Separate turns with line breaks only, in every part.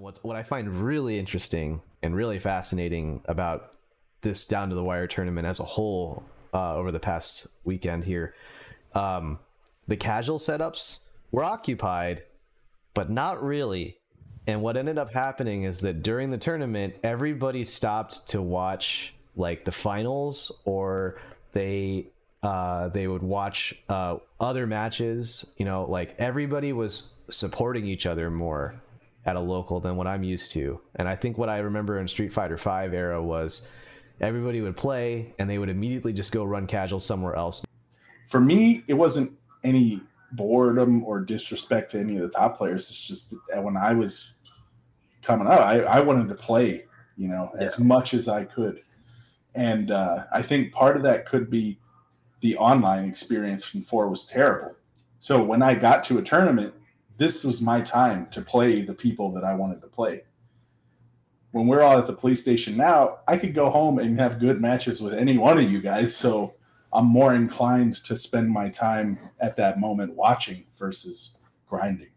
What's what I find really interesting and really fascinating about this down to the wire tournament as a whole uh, over the past weekend here, um, the casual setups were occupied, but not really. And what ended up happening is that during the tournament, everybody stopped to watch like the finals, or they uh, they would watch uh, other matches. You know, like everybody was supporting each other more at a local than what I'm used to. And I think what I remember in Street Fighter V era was everybody would play and they would immediately just go run casual somewhere else.
For me, it wasn't any boredom or disrespect to any of the top players. It's just that when I was coming up, I, I wanted to play, you know, yeah. as much as I could. And uh, I think part of that could be the online experience from four was terrible. So when I got to a tournament, this was my time to play the people that I wanted to play. When we're all at the police station now, I could go home and have good matches with any one of you guys. So I'm more inclined to spend my time at that moment watching versus grinding.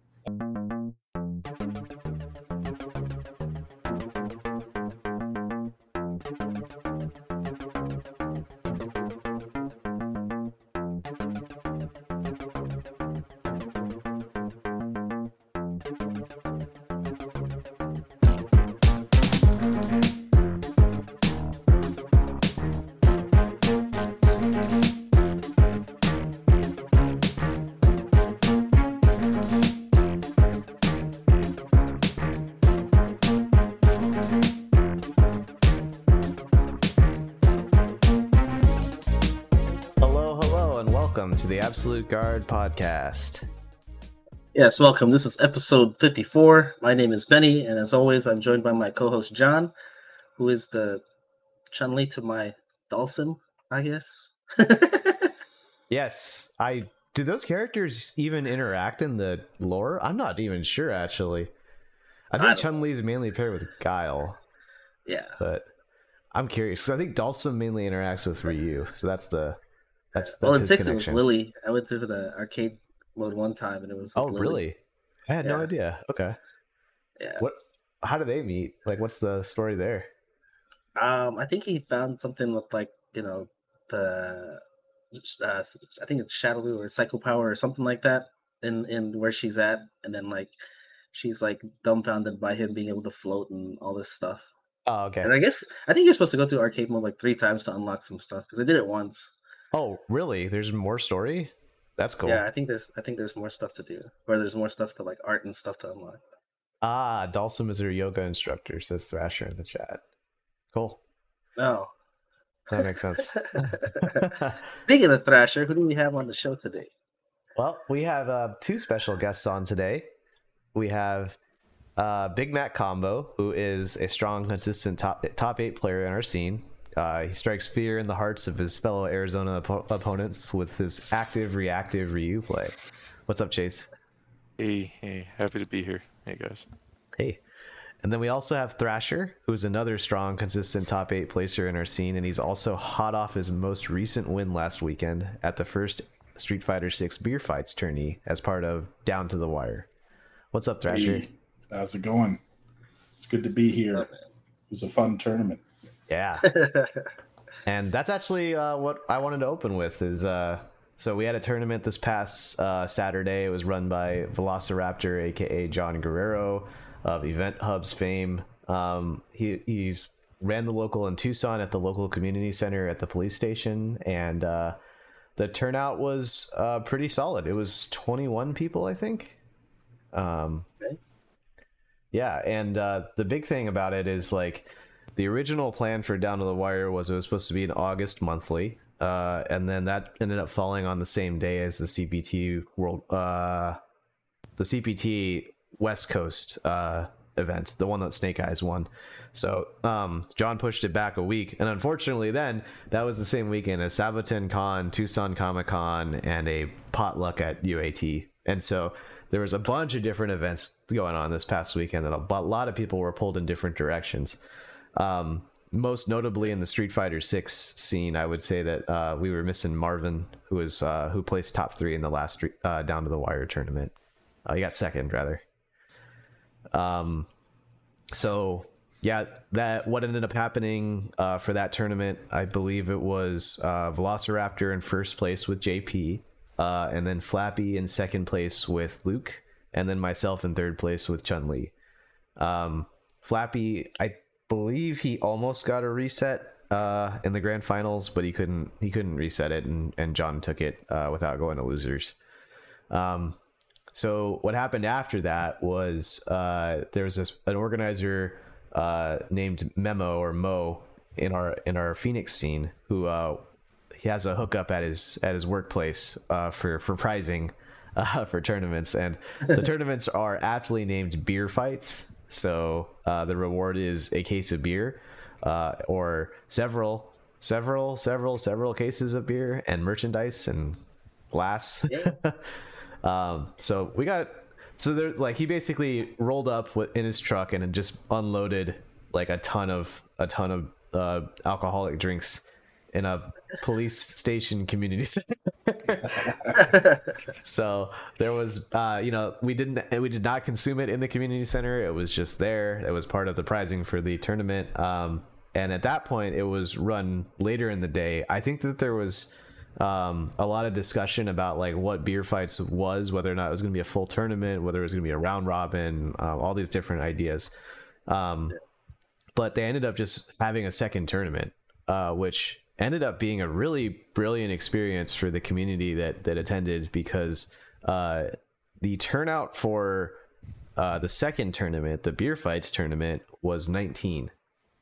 Absolute Guard podcast.
Yes, welcome. This is episode 54. My name is Benny, and as always, I'm joined by my co host Jon, who is the Chun Li to my Dhalsim, I guess.
yes, I do those characters even interact in the lore? I'm not even sure actually. I think Chun Li is mainly paired with Guile.
Yeah.
But I'm curious because I think Dhalsim mainly interacts with Ryu, so that's the that's, that's
well in six connection. it was Lily. I went through the arcade mode one time and it was.
oh Lily. really? I had yeah. no idea. Okay.
Yeah.
What? How do they meet? Like, what's the story there?
Um, I think he found something with like you know the uh, I think it's Shadow or Psycho Power or something like that in in where she's at, and then like she's like dumbfounded by him being able to float and all this stuff.
Oh, okay.
And I guess I think you're supposed to go through arcade mode like three times to unlock some stuff because I did it once.
Oh, really? There's more story? That's cool.
Yeah, I think there's I think there's more stuff to do. Or there's more stuff to like art and stuff to unlock.
Ah, Dhalsim is her yoga instructor, says Thrasher in the chat. Cool.
Oh.
That makes sense.
Speaking of Thrasher, who do we have on the show today?
Well, we have uh, two special guests on today. We have uh, Big Mac Combo, who is a strong, consistent top top eight player in our scene. Uh, he strikes fear in the hearts of his fellow Arizona op- opponents with his active reactive Ryu play. What's up, Chase?
Hey, hey, happy to be here. Hey, guys.
Hey. And then we also have Thrasher, who's another strong, consistent top eight placer in our scene, and he's also hot off his most recent win last weekend at the first Street Fighter Six Beer Fights tourney as part of Down to the Wire. What's up, Thrasher? Hey,
how's it going? It's good to be here. It was a fun tournament.
Yeah. and that's actually uh, what I wanted to open with is uh, so we had a tournament this past uh, Saturday. It was run by Velociraptor, aka John Guerrero of EventHubs fame. Um, he he's ran the local in Tucson at the local community center at the police station, and uh, the turnout was uh, pretty solid. It was 21 people, I think. Um, okay. Yeah, and uh, the big thing about it is like the original plan for Down to the Wire was it was supposed to be an August monthly, uh, and then that ended up falling on the same day as the CPT World, uh, the CPT West Coast uh, event, the one that Snake Eyes won. So um, John pushed it back a week, and unfortunately, then that was the same weekend as Saboten Con, Tucson Comic Con, and a potluck at UAT, and so there was a bunch of different events going on this past weekend, and a lot of people were pulled in different directions. Um, most notably in the Street Fighter Six scene, I would say that uh, we were missing Marvin, who was uh, who placed top three in the last uh, down to the wire tournament. Uh, he got second rather. Um, so yeah, that what ended up happening uh, for that tournament, I believe it was uh, Velociraptor in first place with JP, uh, and then Flappy in second place with Luke, and then myself in third place with Chun Li. Um, Flappy, I believe he almost got a reset uh, in the grand finals, but he couldn't. He couldn't reset it, and, and John took it uh, without going to losers. Um, so what happened after that was uh, there was this, an organizer uh, named Memo or Mo in our in our Phoenix scene who uh, he has a hookup at his at his workplace uh, for for prizing uh, for tournaments, and the tournaments are aptly named beer fights. So uh, the reward is a case of beer, uh, or several, several, several, several cases of beer and merchandise and glass. um, so we got so there like he basically rolled up in his truck and just unloaded like a ton of a ton of uh, alcoholic drinks in a police station community center. so there was uh, you know we didn't we did not consume it in the community center. It was just there. It was part of the prizing for the tournament. Um, and at that point it was run later in the day. I think that there was um, a lot of discussion about like what beer fights was whether or not it was going to be a full tournament whether it was going to be a round robin uh, all these different ideas. Um, but they ended up just having a second tournament uh, which ended up being a really brilliant experience for the community that that attended because uh, the turnout for uh, the second tournament, the beer fights tournament, was 19.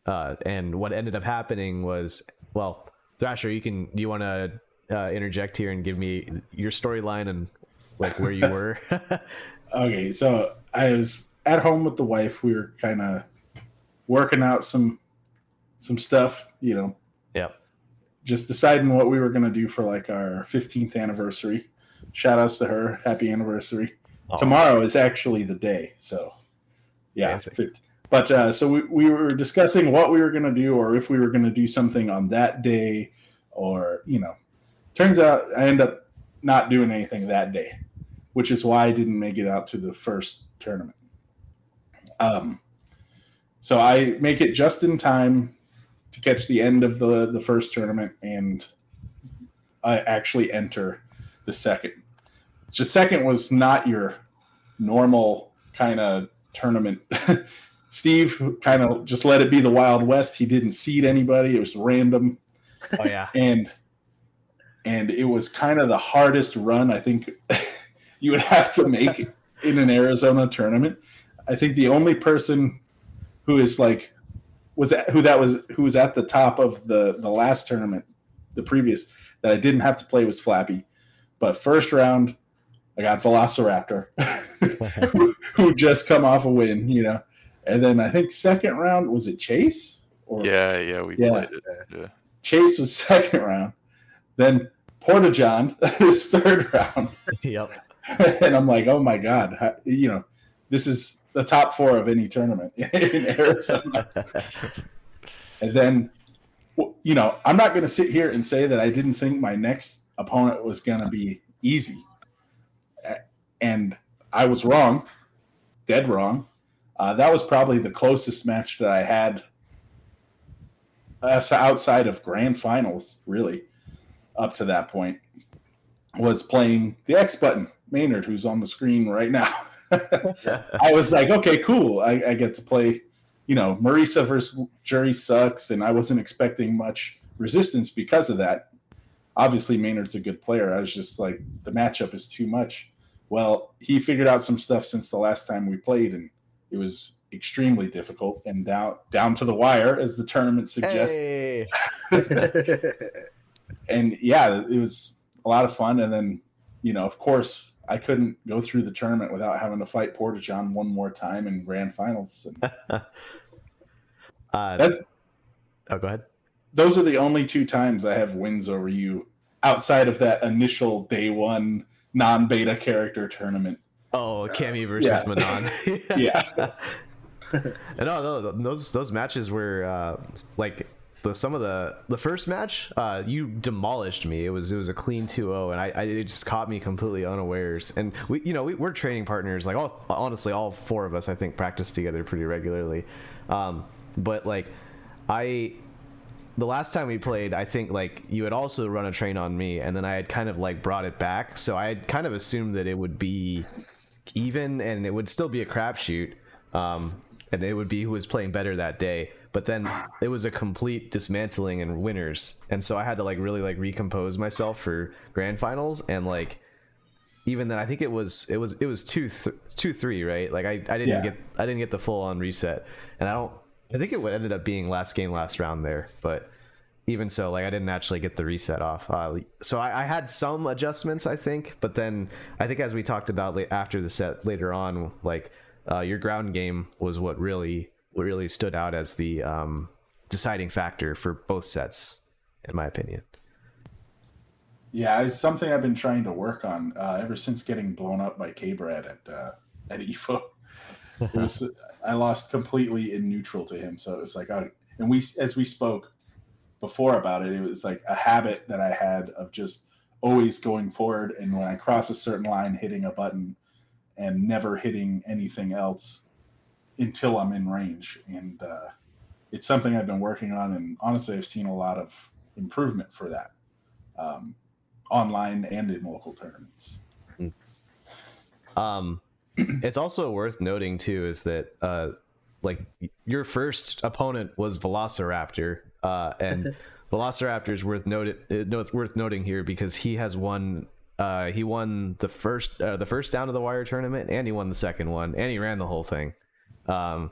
Uh, and what ended up happening was, well, Thrasher, you can you want to uh, interject here and give me your storyline and like where you were?
okay, so I was at home with the wife. We were kind of working out some some stuff, you know,
yep.
Just deciding what we were going to do for like our 15th anniversary. Shout outs to her. Happy anniversary. Tomorrow is actually the day. So, yeah.
Fancy.
50. But uh, so we, we were discussing what we were going to do or if we were going to do something on that day or, you know, turns out I end up not doing anything that day, which is why I didn't make it out to the first tournament. Um, so I make it just in time to catch the end of the the first tournament and I actually enter the second. The second was not your normal kind of tournament. Steve kind of just let it be the Wild West. He didn't seed anybody. It was random
Oh yeah.
and and it was kind of the hardest run I think you would have to make in an Arizona tournament. I think the only person who is like was at, who that was who was at the top of the the last tournament, the previous that I didn't have to play was Flappy, but first round I got Velociraptor, who, who just come off a win, you know, and then I think second round was it Chase or
Yeah, yeah, we
Yeah.
played it. Yeah.
Chase was second round, then Porta John is third round,
yep.
and I'm like, oh my god, how, you know, this is the top four of any tournament in Arizona. and then, you know, I'm not going to sit here and say that I didn't think my next opponent was going to be easy, and I was wrong, dead wrong. Uh, that was probably the closest match that I had uh, outside of grand finals, really, up to that point, was playing the X button, Maynard, who's on the screen right now. I was like, okay, cool. I, I get to play, you know, Marisa versus Juri sucks, and I wasn't expecting much resistance because of that. Obviously, Maynard's a good player. I was just like, the matchup is too much. Well, he figured out some stuff since the last time we played, and it was extremely difficult and down down to the wire, as the tournament suggests
Hey.
and yeah, it was a lot of fun. And then, you know, of course, I couldn't go through the tournament without having to fight Porta John one more time in grand finals. And
Uh,
That's,
oh, go ahead.
those are the only two times I have wins over you outside of that initial day one non beta character tournament.
Oh, Cammy versus
yeah.
Manon.
Yeah.
no, no, those those matches were uh, like the some of the the first match, uh, you demolished me. It was it was a clean 2-0, and I, I it just caught me completely unawares. And we you know we, we're training partners. Like all honestly, all four of us I think practice together pretty regularly. Um, but like I the last time we played, I think like you had also run a train on me, and then I had kind of like brought it back. So I had kind of assumed that it would be even, and it would still be a crapshoot, um, and it would be who was playing better that day. But then it was a complete dismantling and winners, and so I had to like really like recompose myself for grand finals, and like even then, I think it was it was it was two th- two three right. Like I, I didn't
Yeah.
get I didn't get the full on reset, and I don't I think it ended up being last game, last round there, but even so, like I didn't actually get the reset off. Uh, so I, I had some adjustments, I think, but then I think as we talked about after the set later on, like uh, your ground game was what really really stood out as the um, deciding factor for both sets, in my opinion.
Yeah, it's something I've been trying to work on uh, ever since getting blown up by K-Brad at uh, at Evo. Was I lost completely in neutral to him, so it was like, oh, and we as we spoke before about it, it was like a habit that I had of just always going forward, and when I cross a certain line, hitting a button, and never hitting anything else until I'm in range, and uh, it's something I've been working on, and honestly, I've seen a lot of improvement for that. Um, online and in local tournaments.
Um, it's also worth noting too is that uh, like your first opponent was Velociraptor, uh, and Velociraptor is worth noted uh, no, it's worth noting here because he has won. Uh, he won the first uh, the first down to the wire tournament, and he won the second one, and he ran the whole thing. Um,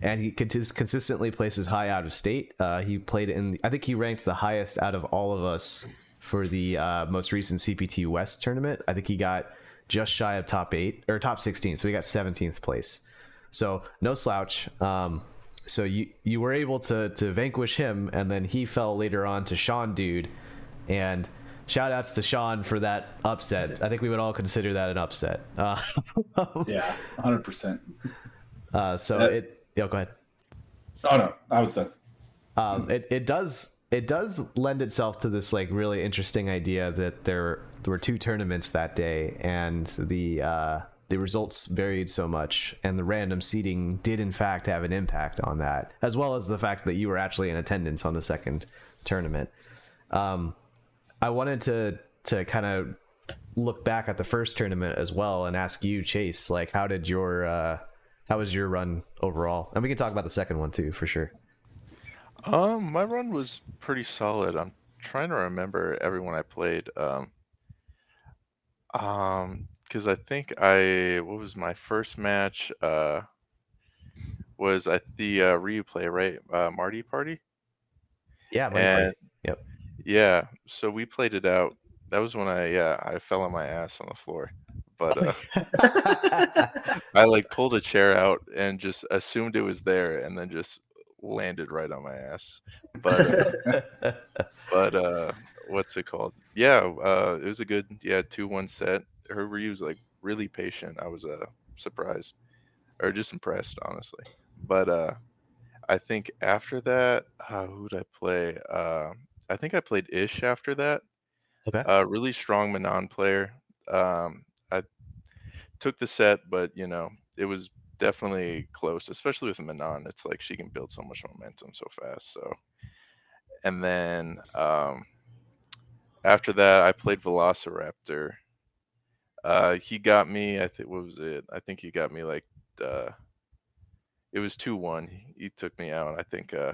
and he consistently places high out of state. Uh, he played in, I think he ranked the highest out of all of us for the uh, most recent CPT West tournament. I think he got just shy of top eight or top 16. So he got 17th place. So no slouch. Um, so you you were able to to vanquish him, and then he fell later on to Sean Dude, and shout outs to Sean for that upset. I think we would all consider that an upset. Uh,
Yeah, 100%.
Uh, so
Uh,
it. Yeah, go ahead.
Oh, no, I was done.
um, it, it does it does lend itself to this like really interesting idea that there there were two tournaments that day and the uh, the results varied so much and the random seeding did in fact have an impact on that as well as the fact that you were actually in attendance on the second tournament um, i wanted to to kind of look back at the first tournament as well and ask you chase like how did your uh, how was your run overall and we can talk about the second one too for sure
Um, my run was pretty solid. I'm trying to remember everyone I played. Um, um, because I think I what was my first match? Uh, was at the uh, Ryu play right? Uh, Marty Party.
Yeah, Money Party. Yep.
yeah, so we played it out. That was when I yeah I fell on my ass on the floor, but uh, I like pulled a chair out and just assumed it was there, and then just landed right on my ass. But uh, but uh what's it called? Yeah uh it was a good yeah two one set her Ryu's like really patient. I was uh surprised or just impressed honestly. But uh i think after that uh who did i play? Uh i think i played ish after that.
Okay.
uh really strong manon player. Um took the set but you know it was definitely close especially with manon it's like she can build so much momentum so fast so and then um, after that, I played Velociraptor. Uh, he got me. I think what was it? I think he got me like uh, it was two one. He took me out. I think uh,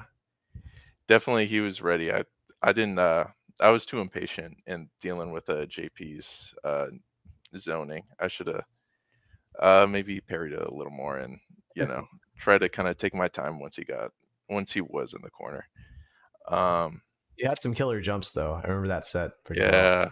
definitely he was ready. I I didn't. Uh, I was too impatient in dealing with uh, JP's uh, zoning. I should have uh, maybe parried it a little more and you know try to kind of take my time once he got once he was in the corner. Um,
You had some killer jumps though. I remember that set pretty well.
yeah,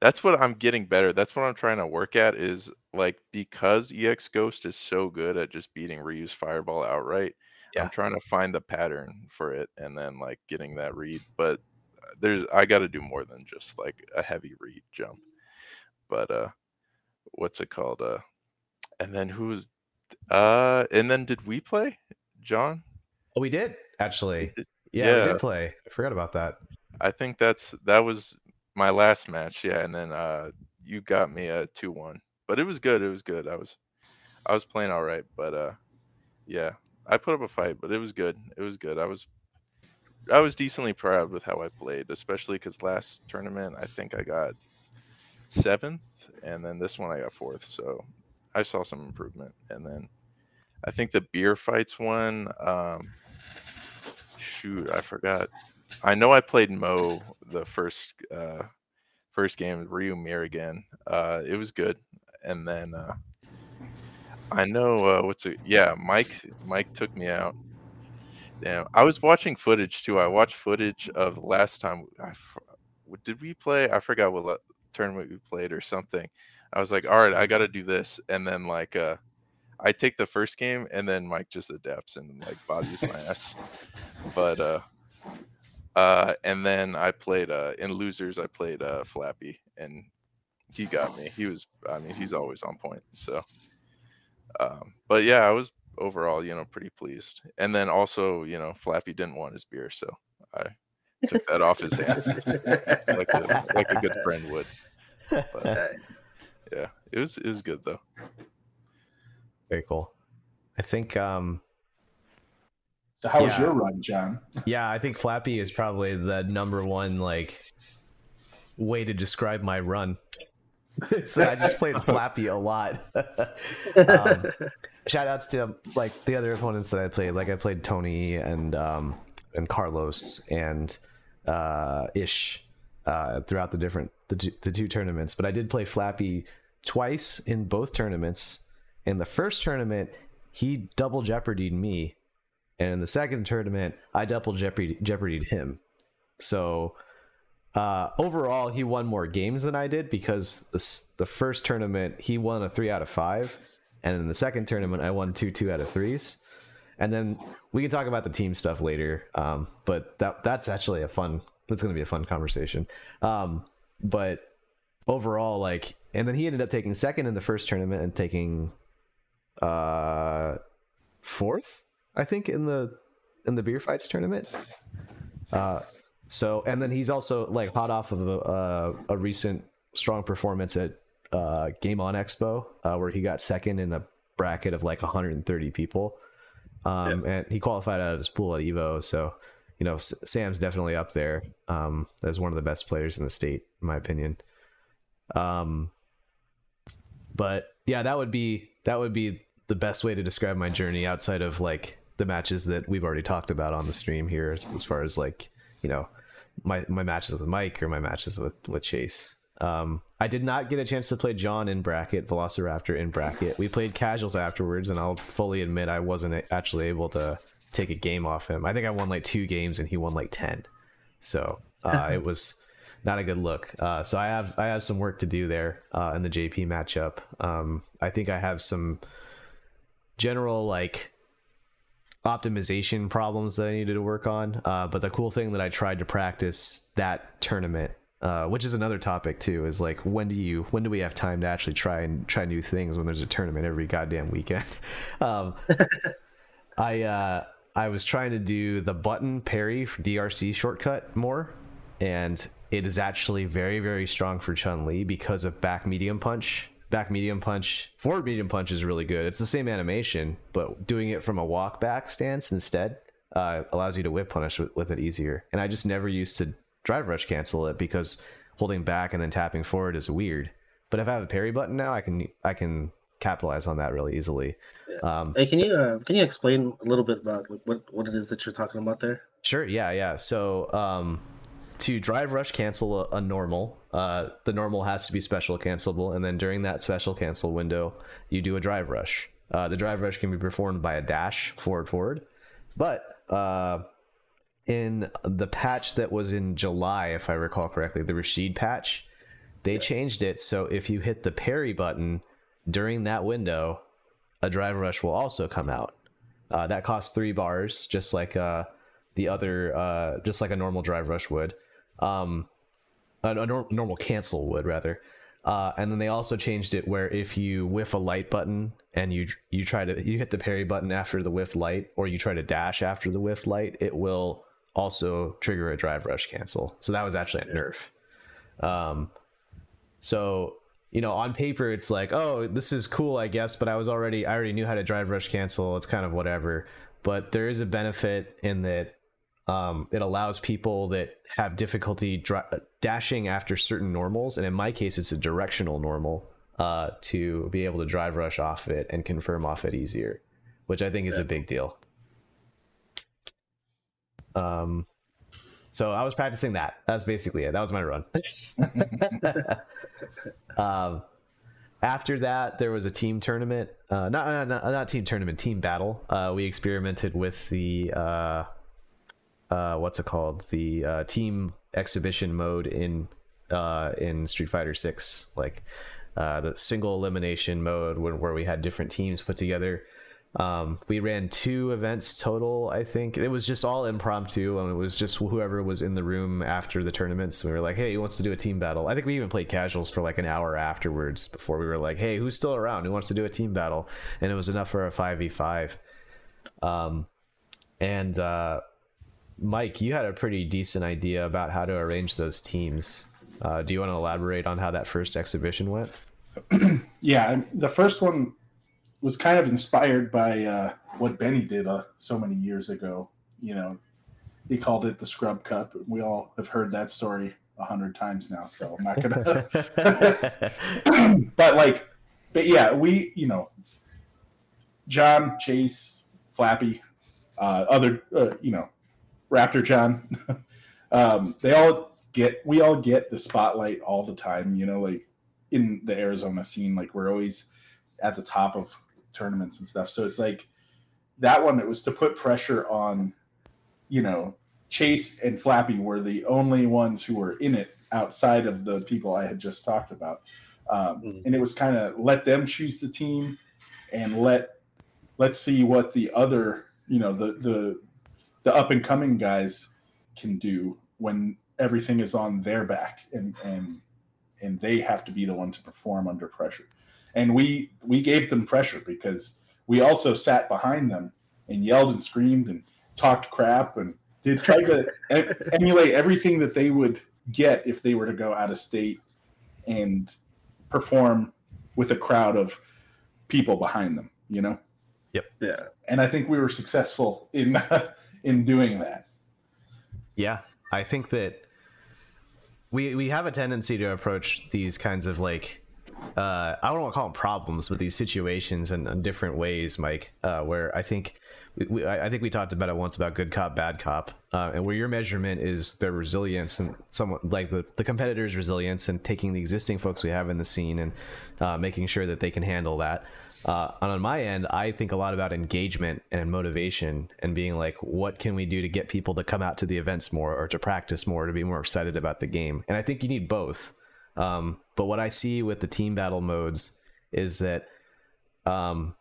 that's what I'm getting better. That's what I'm trying to work at is like because EX Ghost is so good at just beating Ryu's Fireball outright.
Yeah.
I'm trying to find the pattern for it and then like getting that read. But uh, there's I got to do more than just like a heavy read jump. But uh, what's it called? Uh, and then who's uh, and then did we play John?
Oh, we did actually. Yeah, we did play. I forgot about that.
I think that's that was my last match. Yeah, and then uh, you got me a two one, but it was good. It was good. I was I was playing all right, but uh, yeah, I put up a fight, but it was good. It was good. I was I was decently proud with how I played, especially because last tournament I think I got seventh, and then this one I got fourth. So I saw some improvement, and then I think the beer fights one. Um, shoot, I forgot. I know I played Mo the first uh, first game, Ryu Mir again. Uh, it was good, and then uh, I know uh, what's it? Yeah, Mike. Mike took me out. Damn, I was watching footage too. I watched footage of last time. I, did we play? I forgot what tournament we played or something. I was like, all right, I got to do this, and then like uh, I take the first game, and then Mike just adapts and like bodies my ass. But uh, uh, and then I played uh, in losers. I played uh, Flappy, and he got me. He was, I mean, he's always on point. So, um, but yeah, I was overall, you know, pretty pleased. And then also, you know, Flappy didn't want his beer, so I took that off his hands like a like a good friend would. But. yeah, it was it was good though.
Very cool. I think um
So how was your run, Jon?
yeah, I think Flappy is probably the number one like way to describe my run. so I just played Flappy a lot. um, shout outs to like the other opponents that I played. Like I played Tony and um and Carlos and uh Ish uh throughout the different the two, the two tournaments. But I did play Flappy twice in both tournaments. In the first tournament, he double jeopardied me. And in the second tournament, I double jeopardy jeopardied him. So uh, overall, he won more games than I did because the, the first tournament he won a three out of five, and in the second tournament I won two two out of threes. And then we can talk about the team stuff later. Um, but that that's actually a fun. That's going to be a fun conversation. Um, but overall, like, and then he ended up taking second in the first tournament and taking uh fourth, I think, in the in the beer fights tournament. Uh, so, and then he's also like hot off of a, a, a recent strong performance at uh, Game On Expo, uh, where he got second in a bracket of like 130 people. Um, And he qualified out of his pool at Evo. So, you know, S- Sam's definitely up there um, as one of the best players in the state, in my opinion. Um, but yeah, that would be that would be the best way to describe my journey outside of like the matches that we've already talked about on the stream here, as, as far as like you know my my matches with Mike or my matches with with Chase. Um, I did not get a chance to play John in bracket, Velociraptor in bracket. We played casuals afterwards, and I'll fully admit I wasn't actually able to take a game off him. I think I won like two games, and he won like ten. So uh, it was not a good look. Uh, so I have I have some work to do there uh, in the JP matchup. Um, I think I have some general like optimization problems that I needed to work on. Uh, but the cool thing that I tried to practice that tournament, uh, which is another topic too, is like when do you when do we have time to actually try and try new things when there's a tournament every goddamn weekend? um, I uh, I was trying to do the button parry for DRC shortcut more, and it is actually very very strong for Chun Li because of back medium punch. Back medium punch, forward medium punch is really good. It's the same animation, but doing it from a walk back stance instead uh, allows you to whiff punish with, with it easier. And I just never used to drive rush cancel it because holding back and then tapping forward is weird. But if I have a parry button now, I can I can capitalize on that really easily. Um,
Hey, can you uh, can you explain a little bit about what what it is that you're talking about there?
Sure. Yeah. Yeah. So, um, to drive rush cancel a, a normal, uh, the normal has to be special cancelable, and then during that special cancel window, you do a drive rush. Uh, the drive rush can be performed by a dash forward forward, but uh, in the patch that was in July, if I recall correctly, the Rashid patch, they changed it so if you hit the parry button during that window, a drive rush will also come out. Uh, that costs three bars, just like uh, the other, uh, just like a normal drive rush would, um, a, a nor- normal cancel would rather. Uh, and then they also changed it where if you whiff a light button and you you try to you hit the parry button after the whiff light, or you try to dash after the whiff light, it will also trigger a drive rush cancel. So that was actually a nerf. Um, so you know, on paper it's like, oh, this is cool, I guess, but I was already I already knew how to drive rush cancel. It's kind of whatever. But there is a benefit in that um, it allows people that have difficulty dri- dashing after certain normals, and in my case, it's a directional normal, uh, to be able to drive rush off it and confirm off it easier, which I think is
Yeah.
a big deal. Um, so I was practicing that. That's basically it. That was my run. um, after that, there was a team tournament. Uh, not, not not not team tournament, team battle. Uh, we experimented with the uh, what's it called? The uh, team exhibition mode in uh, in Street Fighter Six, like uh, the single elimination mode, where, where we had different teams put together. Um, we ran two events total. I think it was just all impromptu, and it was just whoever was in the room after the tournaments. We were like, "Hey, who wants to do a team battle?" I think we even played casuals for like an hour afterwards before we were like, "Hey, who's still around? Who wants to do a team battle?" And it was enough for a five v five. Um, and uh, Mike, you had a pretty decent idea about how to arrange those teams. Uh, do you want to elaborate on how that first exhibition went?
Yeah, the first one was kind of inspired by uh, what Benny did uh, so many years ago. You know, he called it the Scrub Cup. We all have heard that story a hundred times now, so I'm not gonna. but like, but yeah, we you know, John, Chase, Flappy, uh, other uh, you know, Raptor John, um, they all get we all get the spotlight all the time. You know, like in the Arizona scene, like we're always at the top of tournaments and stuff. So it's like that one. It was to put pressure on, you know, Chase and Flappy were the only ones who were in it outside of the people I had just talked about, um,
Mhm.
and it was kind of let them choose the team and let let's see what the other you know the the the up and coming guys can do when everything is on their back and and and they have to be the one to perform under pressure and we we gave them pressure because we also sat behind them and yelled and screamed and talked crap and did try to emulate everything that they would get if they were to go out of state and perform with a crowd of people behind them you know Yep.
Yeah.
and i think we were successful in in doing that
Yeah, I think that we we have a tendency to approach these kinds of like uh, I don't want to call them problems, but these situations in, in different ways, Mike. Uh, where I think we, I think we talked about it once about good cop, bad cop, uh, and where your measurement is their resilience and somewhat like the, the competitors' resilience and taking the existing folks we have in the scene and uh, making sure that they can handle that. Uh, and on my end, I think a lot about engagement and motivation and being like, what can we do to get people to come out to the events more or to practice more, to be more excited about the game? And I think you need both. Um, but what I see with the team battle modes is that um,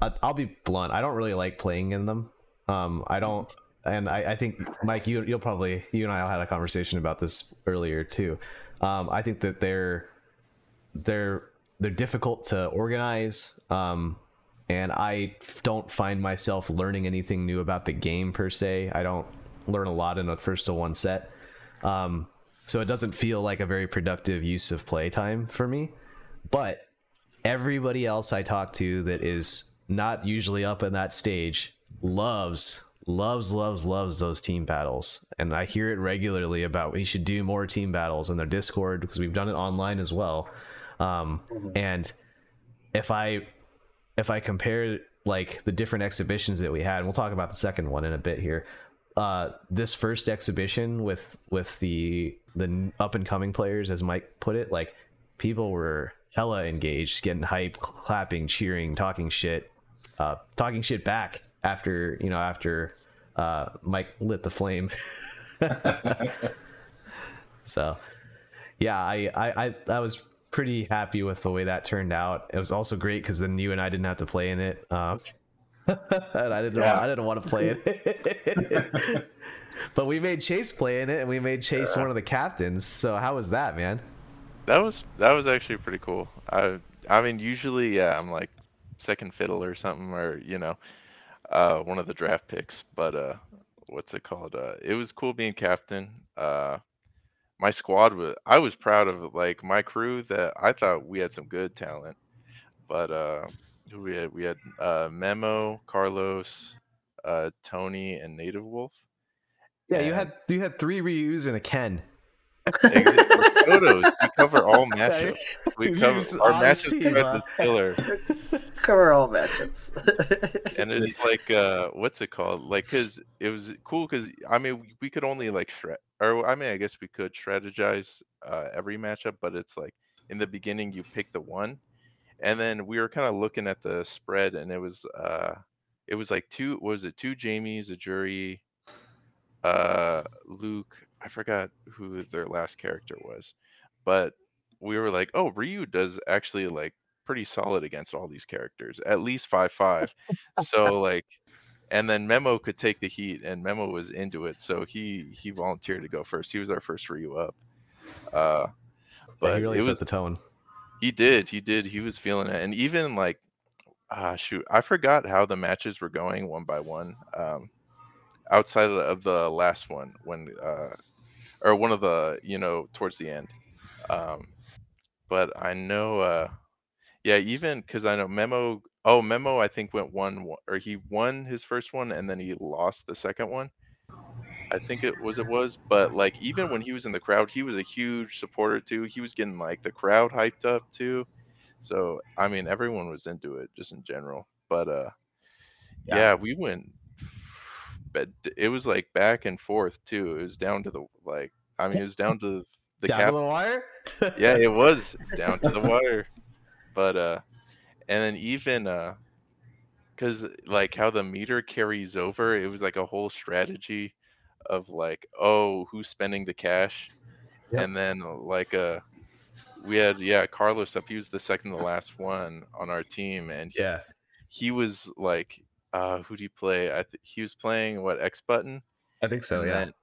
I'll be blunt. I don't really like playing in them. Um, I don't, and I, I think Mike, you you'll probably you and I had a conversation about this earlier too. Um, I think that they're they're they're difficult to organize. Um, and I don't find myself learning anything new about the game per se. I don't learn a lot in a first to one set. Um, so it doesn't feel like a very productive use of playtime for me. But everybody else I talk to that is not usually up in that stage loves loves loves loves those team battles. And i hear it regularly about we should do more team battles in their discord because we've done it online as well. Um,
Mhm.
and if i if i compare like the different exhibitions that we had and we'll talk about the second one in a bit here uh this first exhibition with with the the up and coming players as mike put it like people were hella engaged getting hype clapping cheering talking shit uh talking shit back after you know after uh mike lit the flame. So yeah I, I i i was pretty happy with the way that turned out. It was also great because then you and i didn't have to play in it um and i didn't
Yeah.
want, i didn't want to play it. But we made chase play in it and we made chase one of the captains. So how was that man?
That was that was actually pretty cool. I I mean usually yeah I'm like second fiddle or something or you know uh one of the draft picks but uh what's it called? Uh, it was cool being captain. Uh, my squad was I was proud of like my crew that I thought we had some good talent, but uh, we had we had uh, Memo, Carlos, uh, Tony, and Native Wolf.
Yeah, you had you had three Ryus and a Ken.
Ex- photos. We cover all matchups. We cover
just
our
honest
matchup
team,
thread
huh?
is killer.
Cover all matchups.
and it's like uh what's it called like because it was cool because i mean we- we could only like shred or i mean i guess we could strategize uh every matchup but it's like in the beginning you pick the one and then we were kind of looking at the spread and it was uh it was like two what was it two jamies a Juri uh luke i forgot who their last character was but we were like oh ryu does actually like pretty solid against all these characters at least five five so like and then memo could take the heat and memo was into it so he he volunteered to go first he was our first ryu up uh
Yeah,
but
he really
it
set
was
the tone.
he did he did he was feeling it and even like ah shoot i forgot how the matches were going one by one um outside of the- of the last one when uh or one of the you know towards the end. Um but i know uh yeah even because i know memo oh memo i think went one or he won his first one and then he lost the second one i think it was it was. But like even when he was in the crowd he was a huge supporter too. He was getting like the crowd hyped up too. So i mean everyone was into it just in general. But uh
Yeah.
yeah, we went but it was like back and forth too it was down to the like i mean it was down to the
Down
cap
to the wire.
yeah it was down to the wire but uh and then even uh because like how the meter carries over it was like a whole strategy of like oh who's spending the cash
Yep.
and then like uh we had yeah carlos up he was the second to last one on our team and he,
yeah.
he was like uh who do you play i th- he was playing what x button
I think so.
and
Yeah.
then,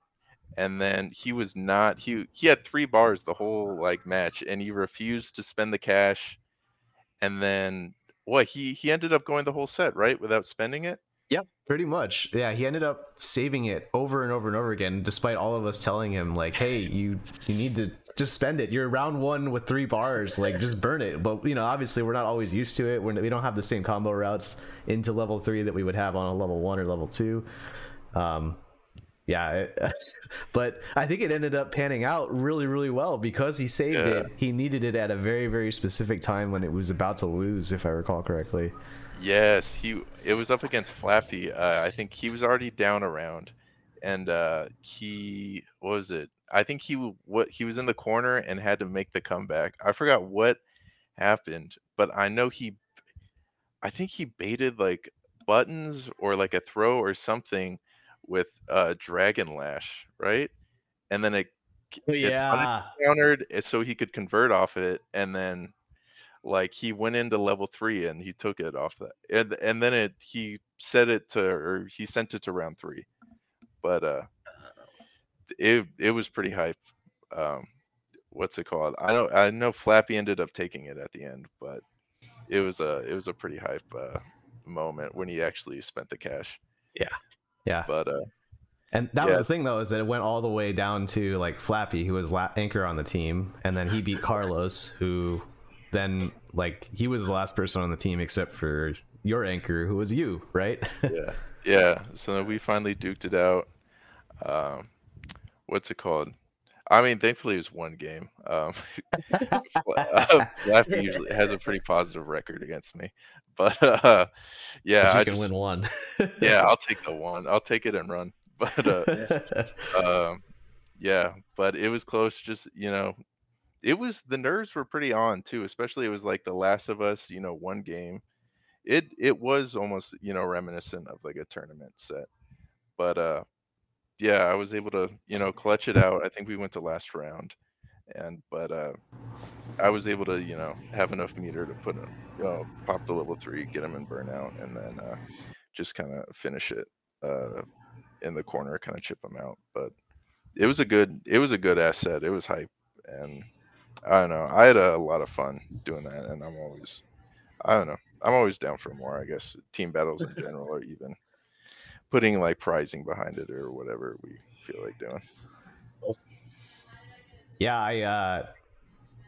and then he was not he he had three bars the whole like match and he refused to spend the cash and then what he he ended up going the whole set right without spending it
Yep, pretty much. Yeah, he ended up saving it over and over and over again, despite all of us telling him like, "Hey, you you need to just spend it. You're round one with three bars. Like, just burn it." But you know, obviously, we're not always used to it. We're, we don't have the same combo routes into level three that we would have on a level one or level two. Um, yeah, it, but I think it ended up panning out really, really well because he saved
Yeah.
it. He needed it at a very, very specific time when it was about to lose, if I recall correctly.
Yes he it was up against flappy uh, i think he was already down around and uh he what was it? I think he what he was in the corner and had to make the comeback. I forgot what happened but i know he i think he baited like buttons or like a throw or something with uh dragon lash right? And then it, it punish-
Yeah,
countered so he could convert off it and then like he went into level three and he took it off that and and then it he set it to or he sent it to round three but uh it it was pretty hype um what's it called? I know i know flappy ended up taking it at the end but it was a it was a pretty hype uh moment when he actually spent the cash.
Yeah. Yeah.
But uh
And that was the thing, though, is that it went all the way down to like Flappy, who was la- anchor on the team, and then he beat Carlos, who then like he was the last person on the team except for your anchor, who was you, right?
yeah. Yeah. So then we finally duked it out. Um what's it called? I mean thankfully it was one game. Um uh, Flappy usually has a pretty positive record against me. But uh yeah
But you
I
can
just-
win one.
yeah i'll take the one. I'll take it and run. But uh um yeah but it was close just you know it was the nerves were pretty on too especially it was like the last of us you know one game. It it was almost you know reminiscent of like a tournament set but uh yeah i was able to you know clutch it out. I think we went to last round and but uh i was able to you know have enough meter to put him you know pop the level three get him in burnout and then uh just kind of finish it uh in the corner kind of chip him out but it was a good it was a good asset. It was hype and i don't know i had a, lot of fun doing that and i'm always i don't know i'm always down for more i guess team battles in general or even putting like pricing behind it or whatever we feel like doing.
Yeah, I uh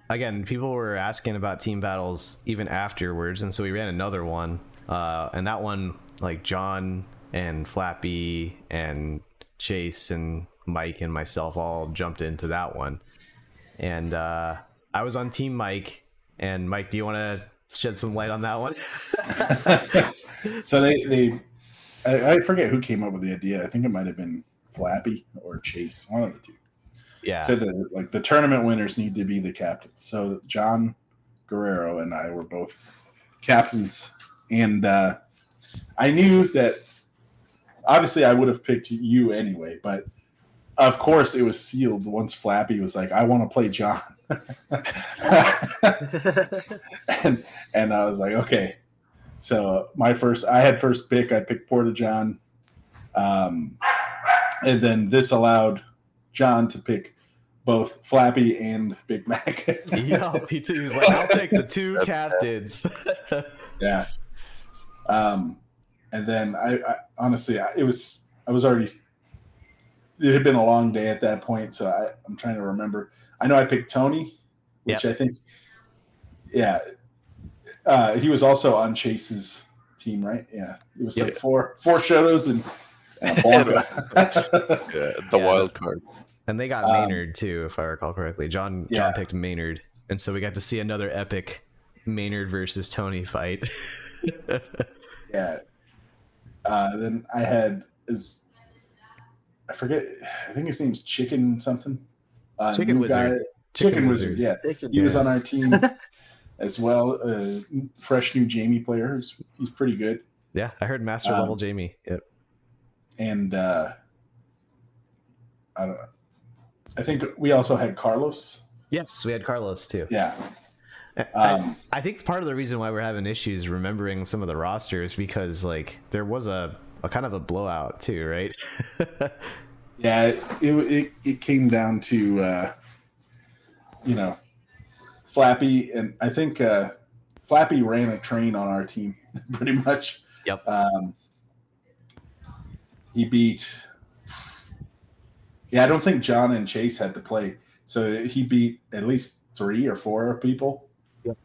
again, people were asking about team battles even afterwards, and so we ran another one. Uh and that one like John and Flappy and Chase and Mike and myself all jumped into that one. And uh I was on team Mike and Mike, do you want to shed some light on that one?
so they they I, I forget who came up with the idea. I think it might have been Flappy or Chase, one of the two.
yeah.
Said that like the tournament winners need to be the captains. So John Guerrero and I were both captains, and uh, I knew that obviously I would have picked you anyway, but of course it was sealed once Flappy was like, "I want to play John," and and I was like, "Okay." So my first, I had first pick. I picked Porta John, um, and then this allowed John to pick both Flappy and Big Mac.
yeah, P2 was like, I'll take the two captains.
yeah. Um, and then I, I honestly, I, it was I was already. It had been a long day at that point, so I, I'm trying to remember. I know I picked Tony, which I think, yeah, uh, he was also on Chase's team, right? Yeah, it was like four four Shotos and, and a
Yeah, the
Yeah.
wild card.
And they got
Um,
Maynard too, if I recall correctly. John
Yeah.
John picked Maynard, and so we got to see another epic Maynard versus Tony fight.
Yeah. Uh, then I had is I forget. I think his name's Chicken something. Uh,
Chicken Wizard.
Chicken,
Chicken
Wizard.
Wizard.
Yeah,
could-
he was on our team as well. Uh, fresh new Jamie player. He's, he's pretty good.
yeah, I heard Master
Um,
Level Jamie. Yep.
And uh, I don't know. I think we also had Carlos.
Yes, we had Carlos too.
Yeah.
I,
Um,
I think part of the reason why we're having issues remembering some of the rosters because like there was a, a kind of a blowout too, right?
Yeah, it, it it came down to uh, you know Flappy and I think uh, Flappy ran a train on our team pretty much.
Yep.
Um, he beat. Yeah, I don't think John and Chase had to play, so he beat at least three or four people. Yep.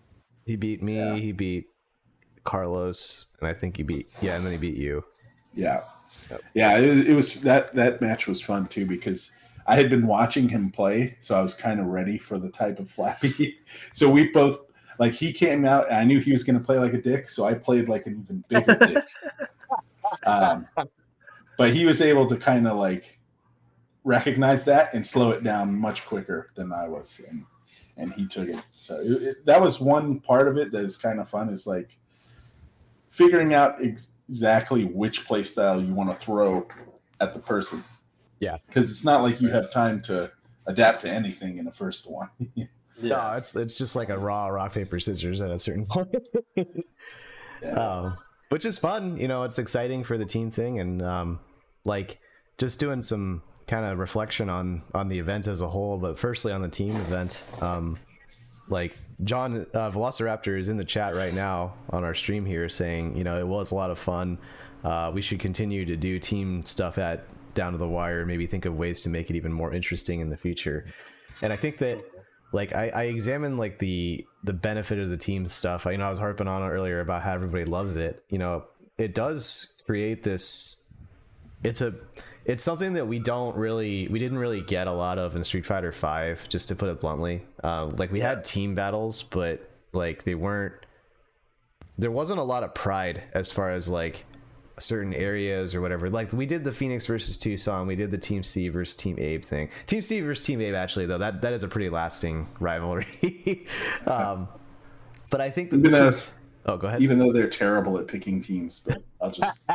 he beat me,
Yeah.
he beat Carlos, and I think he beat yeah, and then he beat you.
Yeah,
Yep.
yeah. It was, it was that that match was fun too because I had been watching him play, so I was kind of ready for the type of Flappy. so we both like he came out, and I knew he was going to play like a dick, so I played like an even bigger dick. Um, but he was able to kind of like recognize that and slow it down much quicker than I was, and and he took it. So it, it, that was one part of it that is kind of fun. Is like figuring out ex- exactly which play style you want to throw at the person.
Yeah.
because it's not like you have time to adapt to anything in the first one.
No, it's it's just like a raw rock paper scissors at a certain point.
Yeah.
um, which is fun, you know. It's exciting for the team thing, and um, like just doing some kind of reflection on on the event as a whole. But firstly, on the team event, um, like John uh, Velociraptor is in the chat right now on our stream here, saying you know it was a lot of fun. Uh, we should continue to do team stuff at down to the wire. Maybe think of ways to make it even more interesting in the future. And I think that like I, I examined like the the benefit of the team stuff. I, you know, I was harping on it earlier about how everybody loves it. You know, it does create this. It's a it's something that we don't really we didn't really get a lot of in Street Fighter Five. Just to put it bluntly, um, like we had team battles, but like they weren't. There wasn't a lot of pride as far as like certain areas or whatever. Like we did the Phoenix versus Tucson, we did the Team Steve versus Team Abe thing. Team Steve versus Team Abe actually though that that is a pretty lasting rivalry. um, but I think that this was, oh go ahead.
Even though they're terrible at picking teams, but I'll just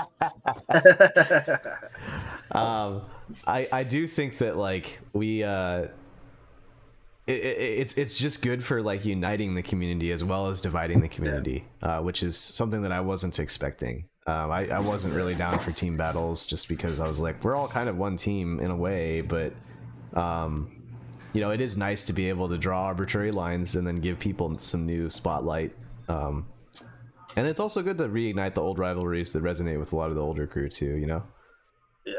um, I I do think that like we uh, it, it, it's it's just good for like uniting the community as well as dividing the community, uh, which is something that I wasn't expecting. Um, I, I wasn't really down for team battles just because I was like we're all kind of one team in a way, but um, you know it is nice to be able to draw arbitrary lines and then give people some new spotlight. Um, and it's also good to reignite the old rivalries that resonate with a lot of the older crew too. You know.
Yeah.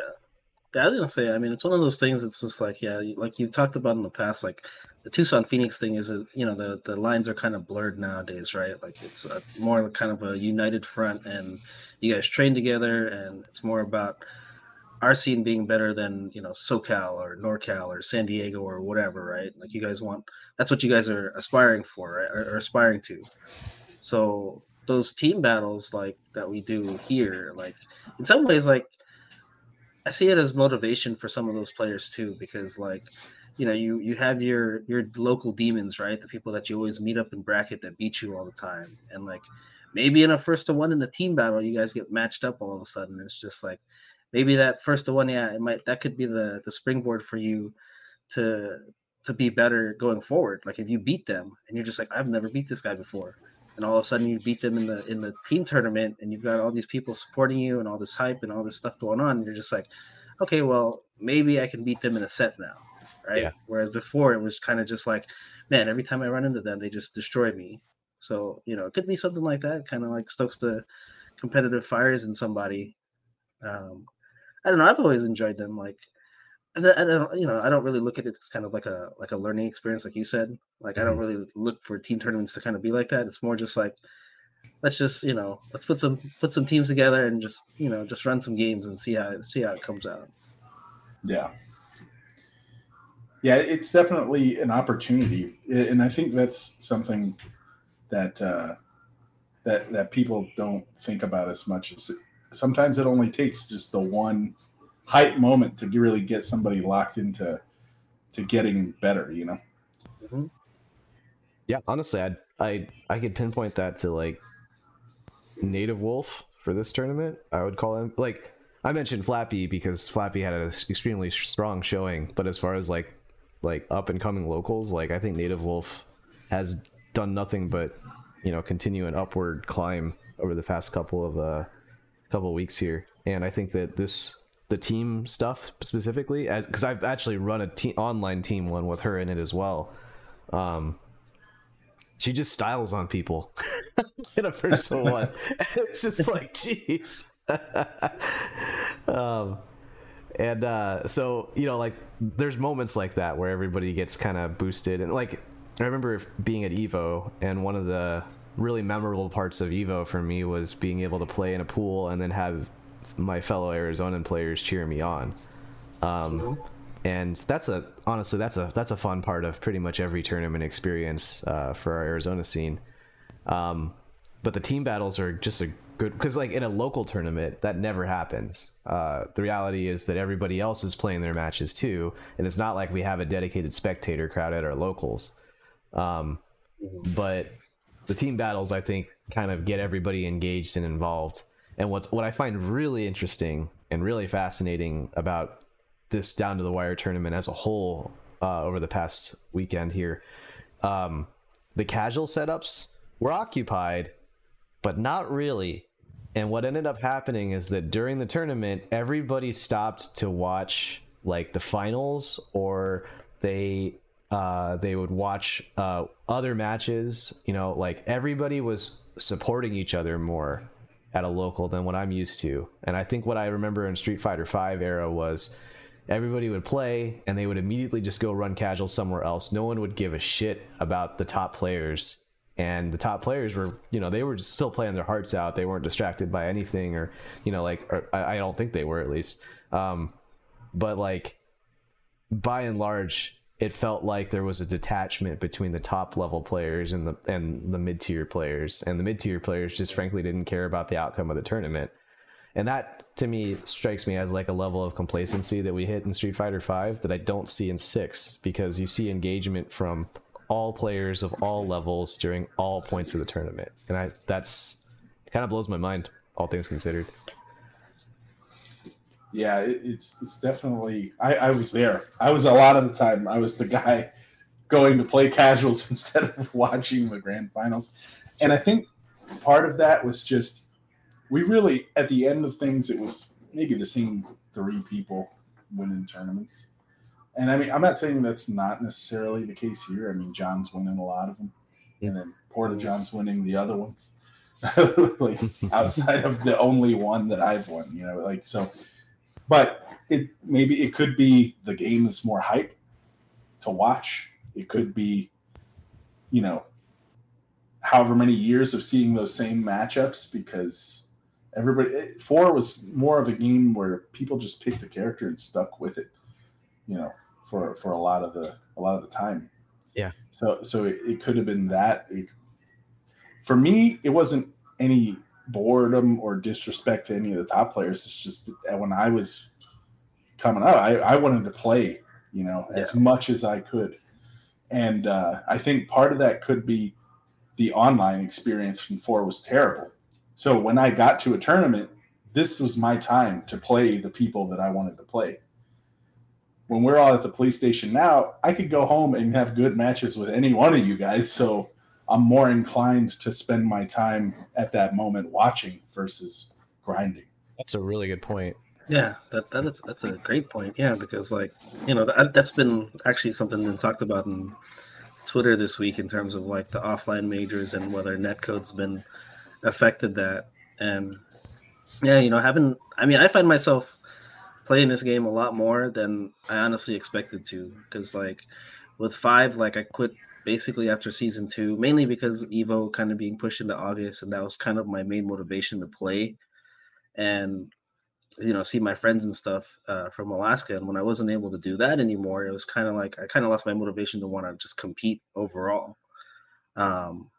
Yeah, I was gonna say. I mean, it's one of those things. It's just like, yeah, like you've talked about in the past. Like the Tucson Phoenix thing is, a, you know, the the lines are kind of blurred nowadays, right? Like it's a, more kind of a united front, and you guys train together, and it's more about our scene being better than you know SoCal or NorCal or San Diego or whatever, right? Like you guys want that's what you guys are aspiring for, right? or, or aspiring to. So those team battles like that we do here, like in some ways, like I see it as motivation for some of those players too, because like, you know, you you have your your local demons, right? The people that you always meet up in bracket that beat you all the time, and like maybe in a first to one in the team battle, you guys get matched up all of a sudden. It's just like maybe that first to one, yeah, it might that could be the the springboard for you to to be better going forward. Like if you beat them and you're just like, I've never beat this guy before and all of a sudden you beat them in the in the team tournament and you've got all these people supporting you and all this hype and all this stuff going on and you're just like okay well maybe i can beat them in a set now right? Yeah. whereas before it was kind of just like man every time i run into them they just destroy me. So you know it could be something like that kind of like stokes the competitive fires in somebody. Um i don't know i've always enjoyed them like I don't, you know, I don't really look at it as kind of like a like a learning experience, like you said. Like I don't mm-hmm. really look for team tournaments to kind of be like that. It's more just like let's just you know let's put some put some teams together and just you know just run some games and see how see how it comes out.
Yeah, yeah, it's definitely an opportunity, and I think that's something that uh, that that people don't think about as much as sometimes it only takes just the one hype moment to really get somebody locked into to getting better. You know.
Mm-hmm. Yeah, honestly, I I I could pinpoint that to like Native Wolf for this tournament. I would call him like I mentioned Flappy because Flappy had an extremely strong showing, but as far as like like up and coming locals, like I think Native Wolf has done nothing but you know continue an upward climb over the past couple of uh couple of weeks here, and I think that this the team stuff specifically as because I've actually run a team online team one with her in it as well. Um, she just styles on people in a first one. And it's just like, jeez. um, and uh, so you know, like, there's moments like that where everybody gets kind of boosted, and like, I remember being at Evo, and one of the really memorable parts of Evo for me was being able to play in a pool and then have my fellow Arizonan players cheer me on. Um, and that's a honestly that's a that's a fun part of pretty much every tournament experience uh, for our Arizona scene. Um, but the team battles are just a good because like in a local tournament that never happens. Uh, the reality is that everybody else is playing their matches too, and it's not like we have a dedicated spectator crowd at our locals. Um, mm-hmm. but the team battles, I think, kind of get everybody engaged and involved. And what's what I find really interesting and really fascinating about this down to the wire tournament as a whole uh, over the past weekend here, um, the casual setups were occupied, but not really. And what ended up happening is that during the tournament, everybody stopped to watch like the finals, or they uh, they would watch uh, other matches. You know, like everybody was supporting each other more at a local than what I'm used to. And I think what I remember in Street Fighter V era was everybody would play and they would immediately just go run casual somewhere else. No one would give a shit about the top players. And the top players were, you know, they were still playing their hearts out. They weren't distracted by anything, or, you know, like, I, I don't think they were at least. Um, but like, by and large, it felt like there was a detachment between the top level players and the and the mid tier players, and the mid tier players just frankly didn't care about the outcome of the tournament, and that to me strikes me as like a level of complacency that we hit in Street Fighter Five that I don't see in Six because you see engagement from all players of all levels during all points of the tournament, and I that's kind of blows my mind, all things considered
yeah, it, it's it's definitely. I, I was there. I was a lot of the time. I was the guy going to play casuals instead of watching the grand finals, and I think part of that was just we really at the end of things it was maybe the same three people winning tournaments. And I mean, I'm not saying that's not necessarily the case here. I mean, John's winning a lot of them, and then Porta John's winning the other ones. like outside of the only one that I've won, you know, like so but it maybe it could be the game is more hype to watch. It could be, you know, however many years of seeing those same matchups because everybody eh, four was more of a game where people just picked a character and stuck with it, you know, for for a lot of the a lot of the time.
Yeah.
So so it, it could have been that. It, for me, it wasn't any boredom or disrespect to any of the top players. It's just that when I was coming up, I, I wanted to play, you know,
Yeah.
as much as I could. And uh, I think part of that could be the online experience from four was terrible. So when I got to a tournament, this was my time to play the people that I wanted to play. When we're all at the police station now, I could go home and have good matches with any one of you guys. So I'm more inclined to spend my time at that moment watching versus grinding.
That's a really good point.
Yeah, that, that is, that's a great point. Yeah, because like you know that, that's been actually something been talked about in Twitter this week in terms of like the offline majors and whether netcode's been affected that. And yeah, you know, having I mean, I find myself playing this game a lot more than I honestly expected to because like with five, like I quit basically after season two, mainly because Evo kind of being pushed into August, and that was kind of my main motivation to play. And you know see my friends and stuff uh, from Alaska. And when I wasn't able to do that anymore, it was kind of like I kind of lost my motivation to want to just compete overall. Um,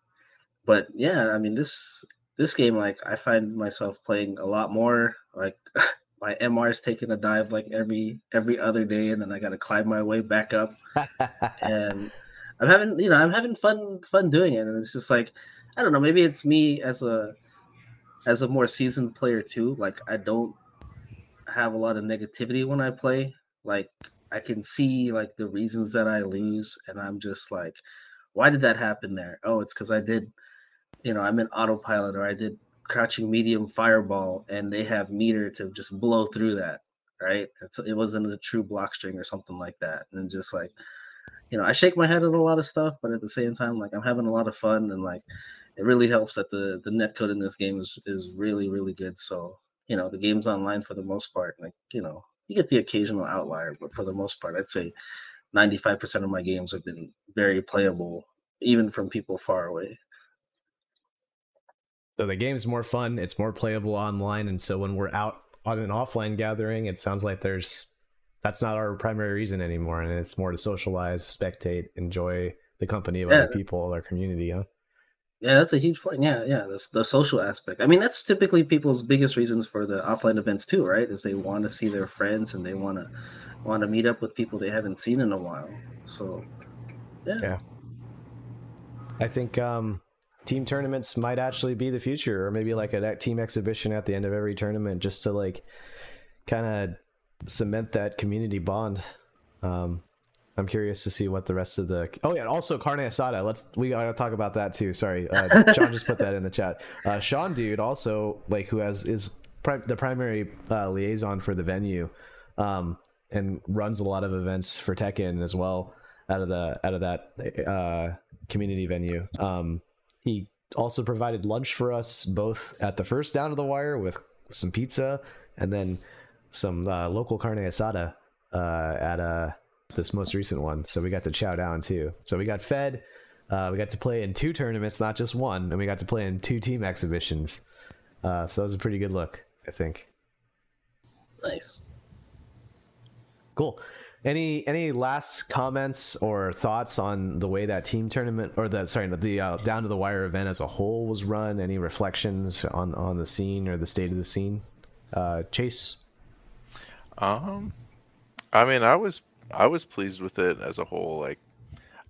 but yeah, I mean this this game like I find myself playing a lot more. Like my MR is taking a dive like every every other day, and then I got to climb my way back up. and I'm having you know I'm having fun fun doing it, and it's just like I don't know maybe it's me as a as a more seasoned player too. Like I don't have a lot of negativity when I play. Like I can see like the reasons that I lose, and I'm just like, why did that happen there? Oh, it's because I did, you know, I'm in autopilot or I did crouching medium fireball, and they have meter to just blow through that. Right? It's, it wasn't a true block string or something like that, and just like, you know, I shake my head at a lot of stuff, but at the same time, like I'm having a lot of fun, and like it really helps that the the net code in this game is is really really good. So you know the game's online for the most part. Like you know you get the occasional outlier, but for the most part, I'd say ninety five percent of my games have been very playable, even from people far away.
So the game's more fun, it's more playable online, and so when we're out on an offline gathering, it sounds like there's that's not our primary reason anymore, and it's more to socialize, spectate, enjoy the company of
Yeah.
other people, our community, huh?
Yeah, that's a huge point. Yeah, yeah, the, the social aspect. I mean, that's typically people's biggest reasons for the offline events too, right? Is they want to see their friends and they want to want to meet up with people they haven't seen in a while. So, yeah,
Yeah. I think um, team tournaments might actually be the future, or maybe like a team exhibition at the end of every tournament, just to like kind of cement that community bond. Um, I'm curious to see what the rest of the. Oh yeah, also carne asada. Let's we gotta talk about that too. Sorry, uh, Sean just put that in the chat. Uh, Sean, dude, also like who has is pri- the primary uh, liaison for the venue, um, and runs a lot of events for Tekken as well out of the out of that uh, community venue. Um, he also provided lunch for us both at the first down to the wire with some pizza and then some uh, local carne asada uh, at uh, this most recent one. So we got to chow down too. So we got fed. Uh, we got to play in two tournaments, not just one, and we got to play in two team exhibitions. Uh, so that was a pretty good look, I think.
nice.
Cool. Any any last comments or thoughts on the way that team tournament or the sorry the uh, down to the wire event as a whole was run? Any reflections on on the scene or the state of the scene? Uh, Chase.
Um, I mean, I was I was pleased with it as a whole. Like,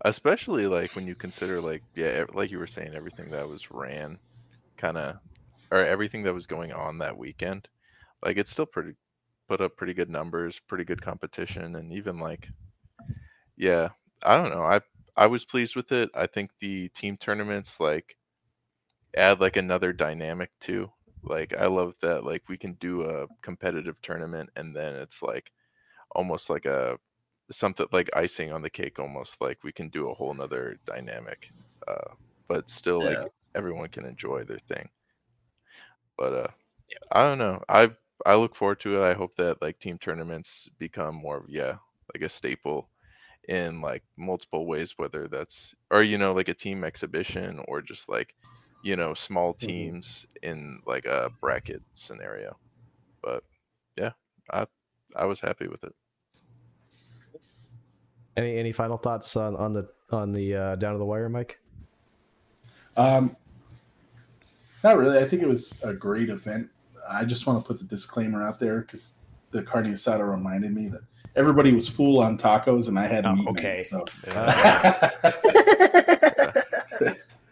especially like when you consider like yeah, like you were saying, everything that was ran, kind of, or everything that was going on that weekend. Like, it's still pretty put up pretty good numbers, pretty good competition, and even like, yeah, I don't know. I I was pleased with it. I think the team tournaments like add like another dynamic too. Like I love that like we can do a competitive tournament and then it's like almost like a something like icing on the cake almost like we can do a whole nother dynamic. Uh but still
Yeah.
like everyone can enjoy their thing. But uh yeah. I don't know. I I look forward to it. I hope that like team tournaments become more of yeah, like a staple in like multiple ways, whether that's or you know like a team exhibition or just like you know small
Mhm.
teams in like a bracket scenario. But yeah, I I was happy with it.
Any any final thoughts on on the on the uh, down to the wire, Mike?
Um, not really. I think it was a great event. I just want to put the disclaimer out there because the carne asada reminded me that everybody was full on tacos and I hadn't
Oh,
eaten
okay.
any. So
Yeah.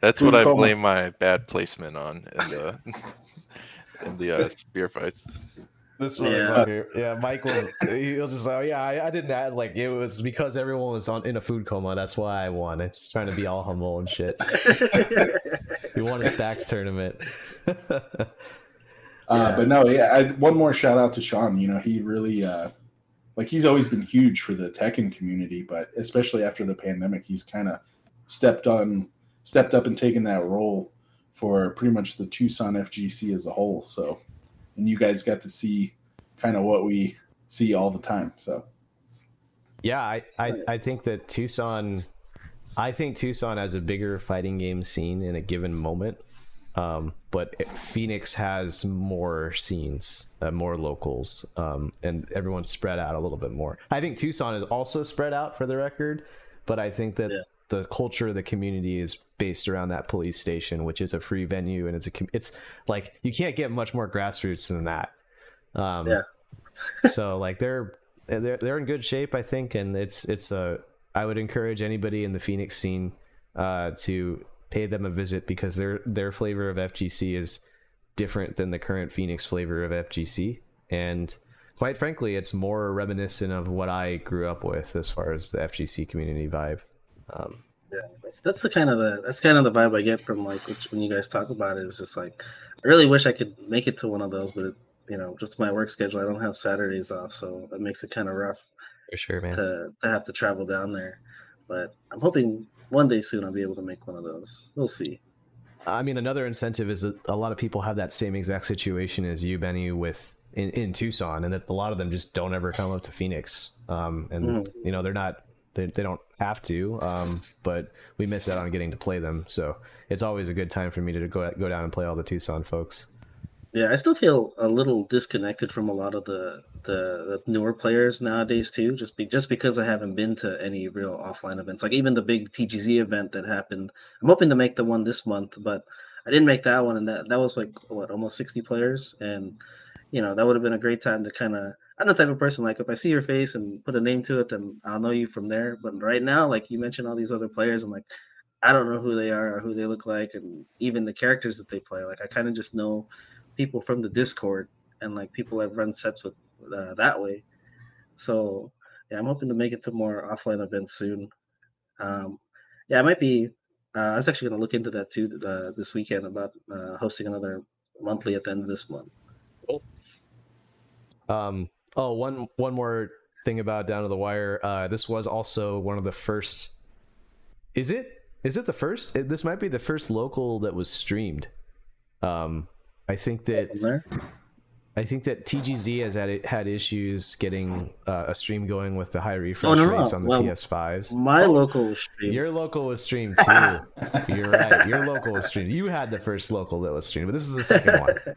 That's what I blame my bad placement on in the in the uh, spear fights.
This
Yeah.
yeah. yeah, Mike was he was just like, oh yeah, I, I didn't add like it was because everyone was on in a food coma. That's why I won. It's trying to be all humble and shit. He won a stacks tournament.
Uh,
Yeah.
But no, yeah. I, one more shout out to Sean. You know, he really, uh, like, he's always been huge for the Tekken community, but especially after the pandemic, he's kind of stepped on, stepped up and taken that role for pretty much the Tucson FGC as a whole. So, and you guys got to see kind of what we see all the time. So,
Yeah, I, I, I think that Tucson, I think Tucson has a bigger fighting game scene in a given moment. Um, but Phoenix has more scenes, uh, more locals, um, and everyone's spread out a little bit more. I think Tucson is also spread out for the record, but I think that
Yeah.
the culture of the community is based around that police station, which is a free venue, and it's a it's like you can't get much more grassroots than that. Um,
Yeah.
so like they're they're they're in good shape, I think, and it's it's a. I would encourage anybody in the Phoenix scene uh, to pay them a visit because their their flavor of FGC is different than the current Phoenix flavor of FGC, and quite frankly, it's more reminiscent of what I grew up with as far as the FGC community vibe. Um,
Yeah, that's, that's the kind of the that's kind of the vibe I get from like which, when you guys talk about it. It's just like I really wish I could make it to one of those, but it, you know, just my work schedule, I don't have Saturdays off, so it makes it kind of rough
for sure, man.
to to have to travel down there. But I'm hoping one day soon I'll be able to make one of those. We'll see.
I mean, another incentive is that a lot of people have that same exact situation as you, Benny, with in, in Tucson, and that a lot of them just don't ever come up to Phoenix. Um, and
Mhm.
you know, they're not they, they don't have to, um, but we miss out on getting to play them. So it's always a good time for me to go go down and play all the Tucson folks.
Yeah, I still feel a little disconnected from a lot of the the, the newer players nowadays too. Just be just because I haven't been to any real offline events, like even the big TGZ event that happened. I'm hoping to make the one this month, but I didn't make that one, and that that was like what almost 60 players, and you know that would have been a great time to kind of. I'm the type of person like if I see your face and put a name to it, then I'll know you from there. But right now, like you mentioned, all these other players, and like I don't know who they are or who they look like, and even the characters that they play. Like I kind of just know people from the Discord and like people I've run sets with uh, that way. So yeah, I'm hoping to make it to more offline events soon. Um, yeah, I might be. Uh, I was actually going to look into that too uh, this weekend about uh, hosting another monthly at the end of this month.
Um, oh, one one more thing about Down to the Wire. Uh, this was also one of the first. Is it? Is it the first? It, this might be the first local that was streamed. Um, I think that I think that TGZ has had had issues getting uh, a stream going with the high refresh
no, no.
rates on the
Well,
PS5s.
my local was stream.
Your local was streamed too. You're right. Your local was streamed. You had the first local that was streamed, but this is the second one.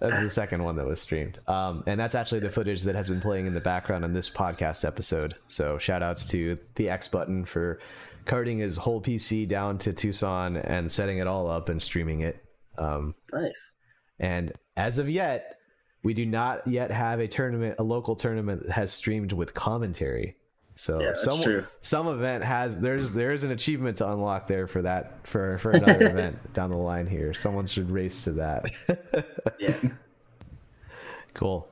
That's the second one that was streamed. Um, and that's actually the footage that has been playing in the background on this podcast episode. So shout outs to the X button for carting his whole PC down to Tucson and setting it all up and streaming it. Um,
nice.
and as of yet, we do not yet have a tournament, a local tournament that has streamed with commentary. So
Yeah,
some
true.
some event has there's there's an achievement to unlock there for that for for another event down the line here. Someone should race to that.
Yeah.
cool.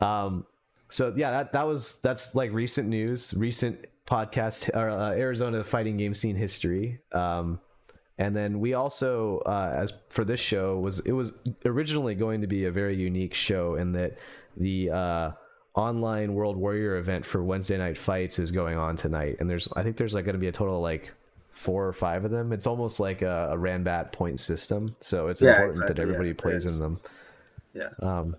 Um, so yeah, that that was that's like recent news, recent podcast or uh, Arizona fighting game scene history. Um, and then we also, uh, as for this show, was it was originally going to be a very unique show in that the uh, online World Warrior event for Wednesday Night Fights is going on tonight, and there's I think there's like going to be a total of like four or five of them. It's almost like a, a Ranbat point system, so it's
Yeah,
important that
exactly, yeah,
everybody
it
plays in them.
Yeah.
Um,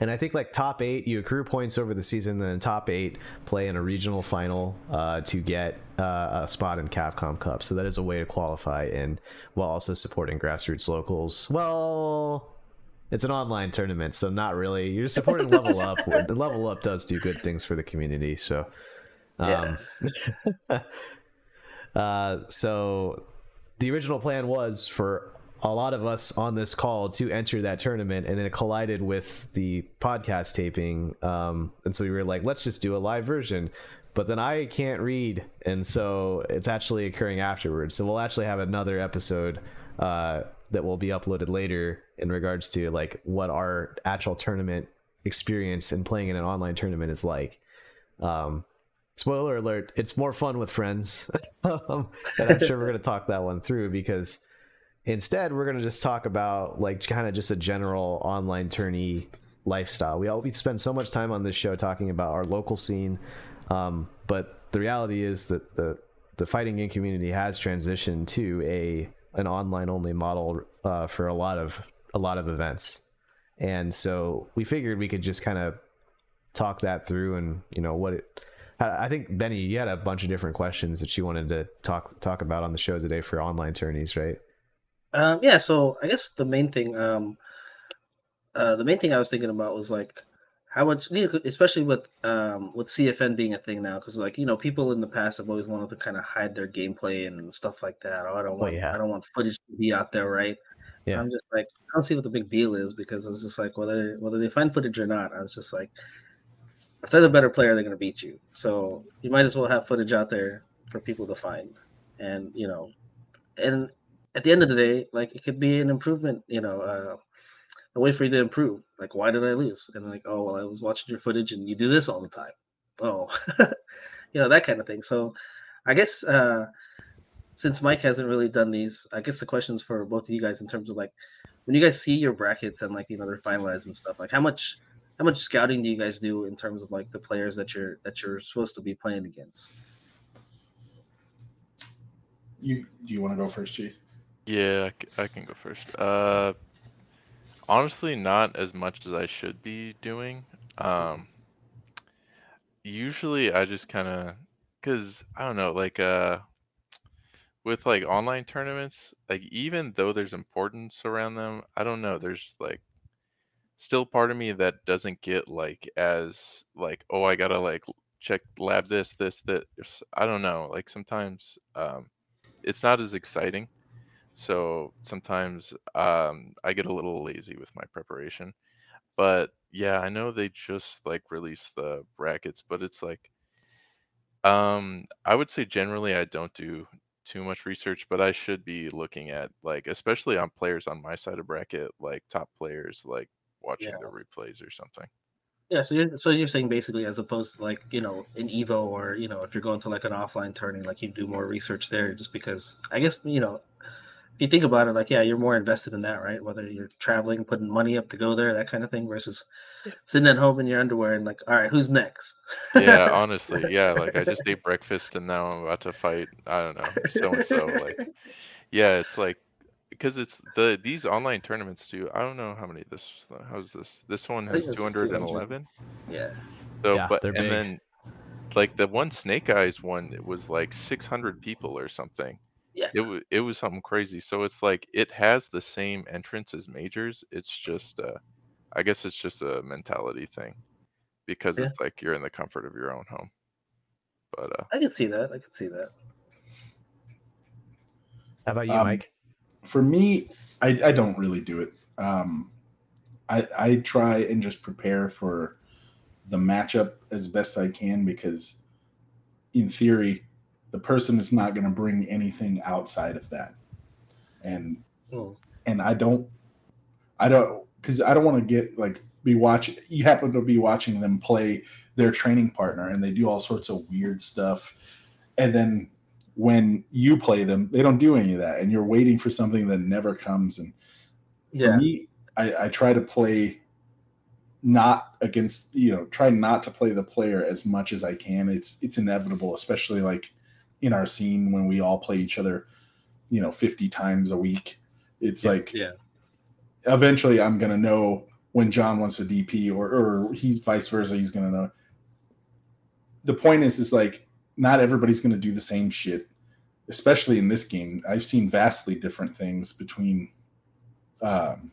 and I think like top eight, you accrue points over the season, then top eight play in a regional final uh, to get uh, a spot in Capcom Cup. So that is a way to qualify, and while also supporting grassroots locals. Well, it's an online tournament, so not really. You're supporting Level Up. The Level Up does do good things for the community, so. Um, yeah. uh, so the original plan was for a lot of us on this call to enter that tournament and then it collided with the podcast taping um, and so we were like let's just do a live version but then i can't read and so it's actually occurring afterwards so we'll actually have another episode uh, that will be uploaded later in regards to like what our actual tournament experience and playing in an online tournament is like um, spoiler alert it's more fun with friends um, and i'm sure we're going to talk that one through because Instead, we're going to just talk about like kind of just a general online tourney lifestyle. We all we spend so much time on this show talking about our local scene, um, but the reality is that the the fighting game community has transitioned to a an online only model uh, for a lot of a lot of events, and so we figured we could just kind of talk that through and you know what it. I think Benny, you had a bunch of different questions that you wanted to talk talk about on the show today for online tourneys, right?
Um, yeah, so I guess the main thing, um, uh, the main thing I was thinking about was like how much, especially with um, with CFN being a thing now, because like you know, people in the past have always wanted to kind of hide their gameplay and stuff like that. Oh, I don't oh, want, oh, yeah. I don't want footage to be out there, right? Yeah. I'm just like, I don't see what the big deal is because I was just like, whether whether they find footage or not, I was just like, if they're the better player, they're gonna beat you. So you might as well have footage out there for people to find, and you know, and at the end of the day, like it could be an improvement, you know, uh, a way for you to improve. Like, why did I lose? And like, oh, well, I was watching your footage and you do this all the time. Oh, you know, that kind of thing. So I guess uh, since Mike hasn't really done these, I guess the questions for both of you guys in terms of like when you guys see your brackets and like, you know, they're finalized and stuff, like how much how much scouting do you guys do in terms of like the players that you're that you're supposed to be playing against?
You do you want to go first, Chase?
Yeah, I can go first. Uh, honestly, not as much as I should be doing. Um, usually I just kind of, cause I don't know, like uh, with like online tournaments, like even though there's importance around them, I don't know. There's like still part of me that doesn't get like as like, oh, I gotta like check lab this, this, that. I don't know. Like sometimes um, it's not as exciting. So sometimes um, I get a little lazy with my preparation. But yeah, I know they just like released the brackets, but it's like um I would say generally I don't do too much research, but I should be looking at like especially on players on my side of bracket, like top players, like watching yeah. their replays or something.
Yeah, so you're so you're saying basically as opposed to like you know in Evo or you know if you're going to like an offline tourney, like you do more research there just because I guess you know you think about it, like, yeah, you're more invested in that, right? Whether you're traveling, putting money up to go there, that kind of thing, versus sitting at home in your underwear and like, all right, who's next?
yeah, honestly, yeah. Like I just ate breakfast and now I'm about to fight. I don't know, so and so. Like, yeah, it's like because it's the these online tournaments too. I don't know how many this. How's this? This one has 211.
Yeah.
So, yeah, but and big. then like the one Snake Eyes one, it was like 600 people or something.
Yeah.
It was it was something crazy. So it's like it has the same entrance as majors. It's just uh I guess it's just a mentality thing because yeah. it's like you're in the comfort of your own home. But uh
I can see that. I can see that.
How about you, um, Mike?
For me, I, I don't really do it. Um I I try and just prepare for the matchup as best I can because in theory the person is not going to bring anything outside of that and oh. and i don't i don't because i don't want to get like be watching you happen to be watching them play their training partner and they do all sorts of weird stuff and then when you play them they don't do any of that and you're waiting for something that never comes and for yeah. me I, I try to play not against you know try not to play the player as much as i can it's it's inevitable especially like in our scene when we all play each other, you know, 50 times a week. It's
yeah,
like,
yeah.
Eventually, I'm gonna know when John wants a DP or or he's vice versa. He's gonna know. The point is, is like not everybody's gonna do the same shit, especially in this game. I've seen vastly different things between um,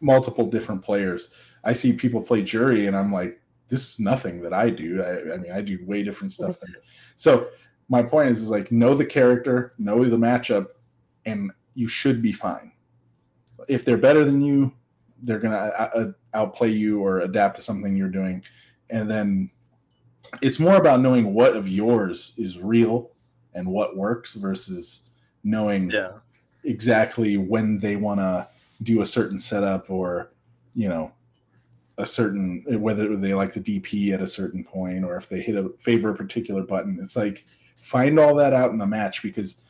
multiple different players. I see people play Juri, and I'm like, this is nothing that I do. I, I mean, I do way different stuff than. So my point is, is like know the character, know the matchup, and you should be fine. If they're better than you, they're gonna uh, uh, outplay you or adapt to something you're doing, and then it's more about knowing what of yours is real and what works versus knowing
Yeah.
exactly when they want to do a certain setup or you know a certain whether they like the DP at a certain point or if they hit a favor a particular button. It's like find all that out in the match because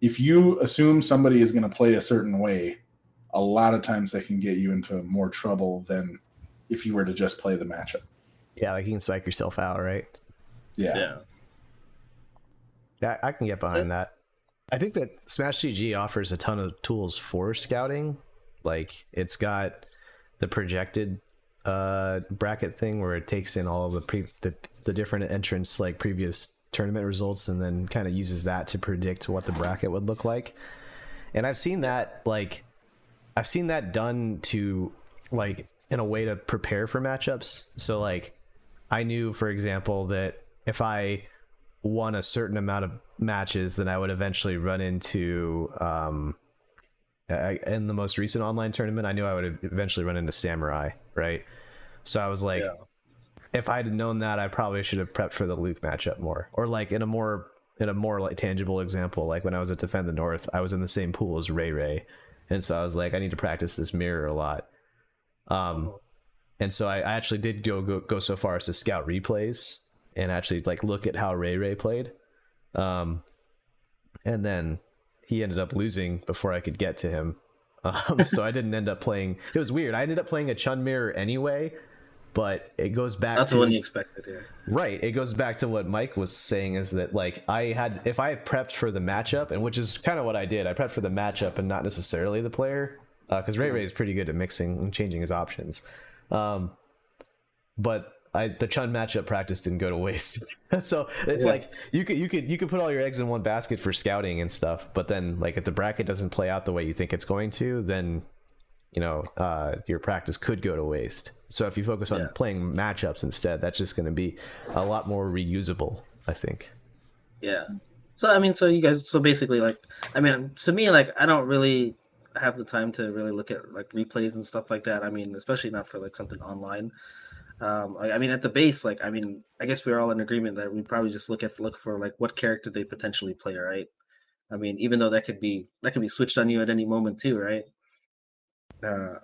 if you assume somebody is going to play a certain way, a lot of times that can get you into more trouble than if you were to just play the matchup.
Yeah, like you can psych yourself out, right?
Yeah.
Yeah.
Yeah, I can get behind that. I think that Smash GG offers a ton of tools for scouting. Like it's got the projected uh bracket thing where it takes in all of the pre the, the different entrants like previous tournament results and then kind of uses that to predict what the bracket would look like. And I've seen that like I've seen that done to like in a way to prepare for matchups. So like I knew for example that if I won a certain amount of matches, then I would eventually run into um I, in the most recent online tournament, I knew I would eventually run into Samurai, right? So I was like,
Yeah.
If I had known that, I probably should have prepped for the Luke matchup more, or like in a more in a more like tangible example, like when I was at Defend the North, I was in the same pool as Ray Ray, and so I was like, I need to practice this mirror a lot. Um, and so I, I actually did go, go go so far as to scout replays and actually like look at how Ray Ray played. Um, and then he ended up losing before I could get to him. Um, so I didn't end up playing. It was weird. I ended up playing a Chun mirror anyway, but it goes back
That's
to
the you expected. Yeah.
Right. It goes back to what Mike was saying is that like I had if I prepped for the matchup and which is kind of what I did. I prepped for the matchup and not necessarily the player because Ray Ray is pretty good at mixing and changing his options. Um, but I the Chun matchup practice didn't go to waste. so it's
Yeah.
like you could you could you could put all your eggs in one basket for scouting and stuff, but then like if the bracket doesn't play out the way you think it's going to, then you know uh, your practice could go to waste. So if you focus on
Yeah.
playing matchups instead, that's just going to be a lot more reusable, I think.
Yeah. So I mean, so you guys, so basically, like, I mean, to me, like, I don't really have the time to really look at like replays and stuff like that. I mean, especially not for like something online. Um, I, I mean, at the base, like, I mean, I guess we're all in agreement that we probably just look at look for like what character they potentially play, right? I mean, even though that could be that could be switched on you at any moment too, right? Uh,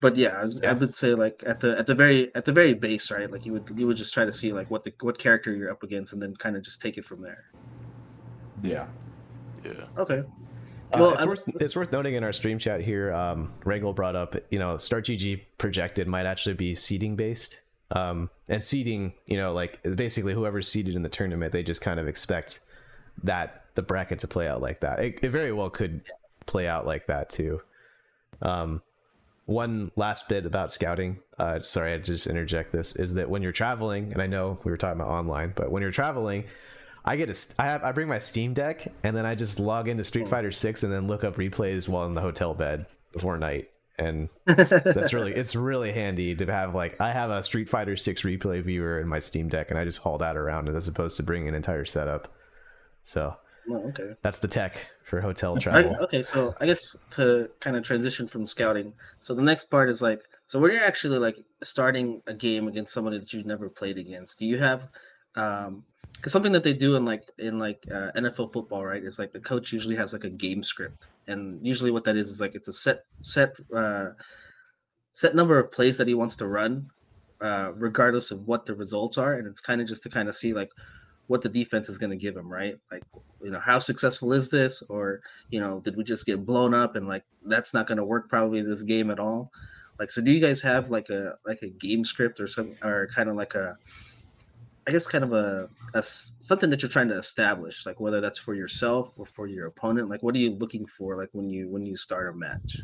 but yeah, I, I would say like at the at the very at the very base, right? Like you would you would just try to see like what the what character you're up against, and then kind of just take it from there.
Yeah.
Yeah.
Okay.
Uh,
Well,
it's
I'm-
worth it's worth noting in our stream chat here. Um, Regal brought up, you know, Start GG projected might actually be seeding based. Um, and seeding, you know, like basically whoever's seeded in the tournament, they just kind of expect that the bracket to play out like that. It, it very well could play out like that too. Um, one last bit about scouting. Uh, sorry, I just interject this is that when you're traveling, and I know we were talking about online, but when you're traveling, I get a, I have, I bring my Steam Deck, and then I just log into Street Fighter Six, and then look up replays while in the hotel bed before night, and that's really, it's really handy to have like I have a Street Fighter Six replay viewer in my Steam Deck, and I just haul that around as opposed to bringing an entire setup. So
Well, okay.
that's the tech for hotel
I,
travel.
okay, so I guess to kind of transition from scouting, so the next part is like, so when you're actually like starting a game against somebody that you've never played against, do you have, um, because something that they do in like in like uh, NFL football, right, is like the coach usually has like a game script, and usually what that is is like it's a set set uh, set number of plays that he wants to run, uh, regardless of what the results are, and it's kind of just to kind of see like what the defense is going to give him, right? Like, you know, how successful is this, or you know, did we just get blown up and like that's not going to work probably this game at all? Like, so do you guys have like a like a game script or some or kind of like a, I guess kind of a, a something that you're trying to establish, like whether that's for yourself or for your opponent. Like, what are you looking for, like when you when you start a match?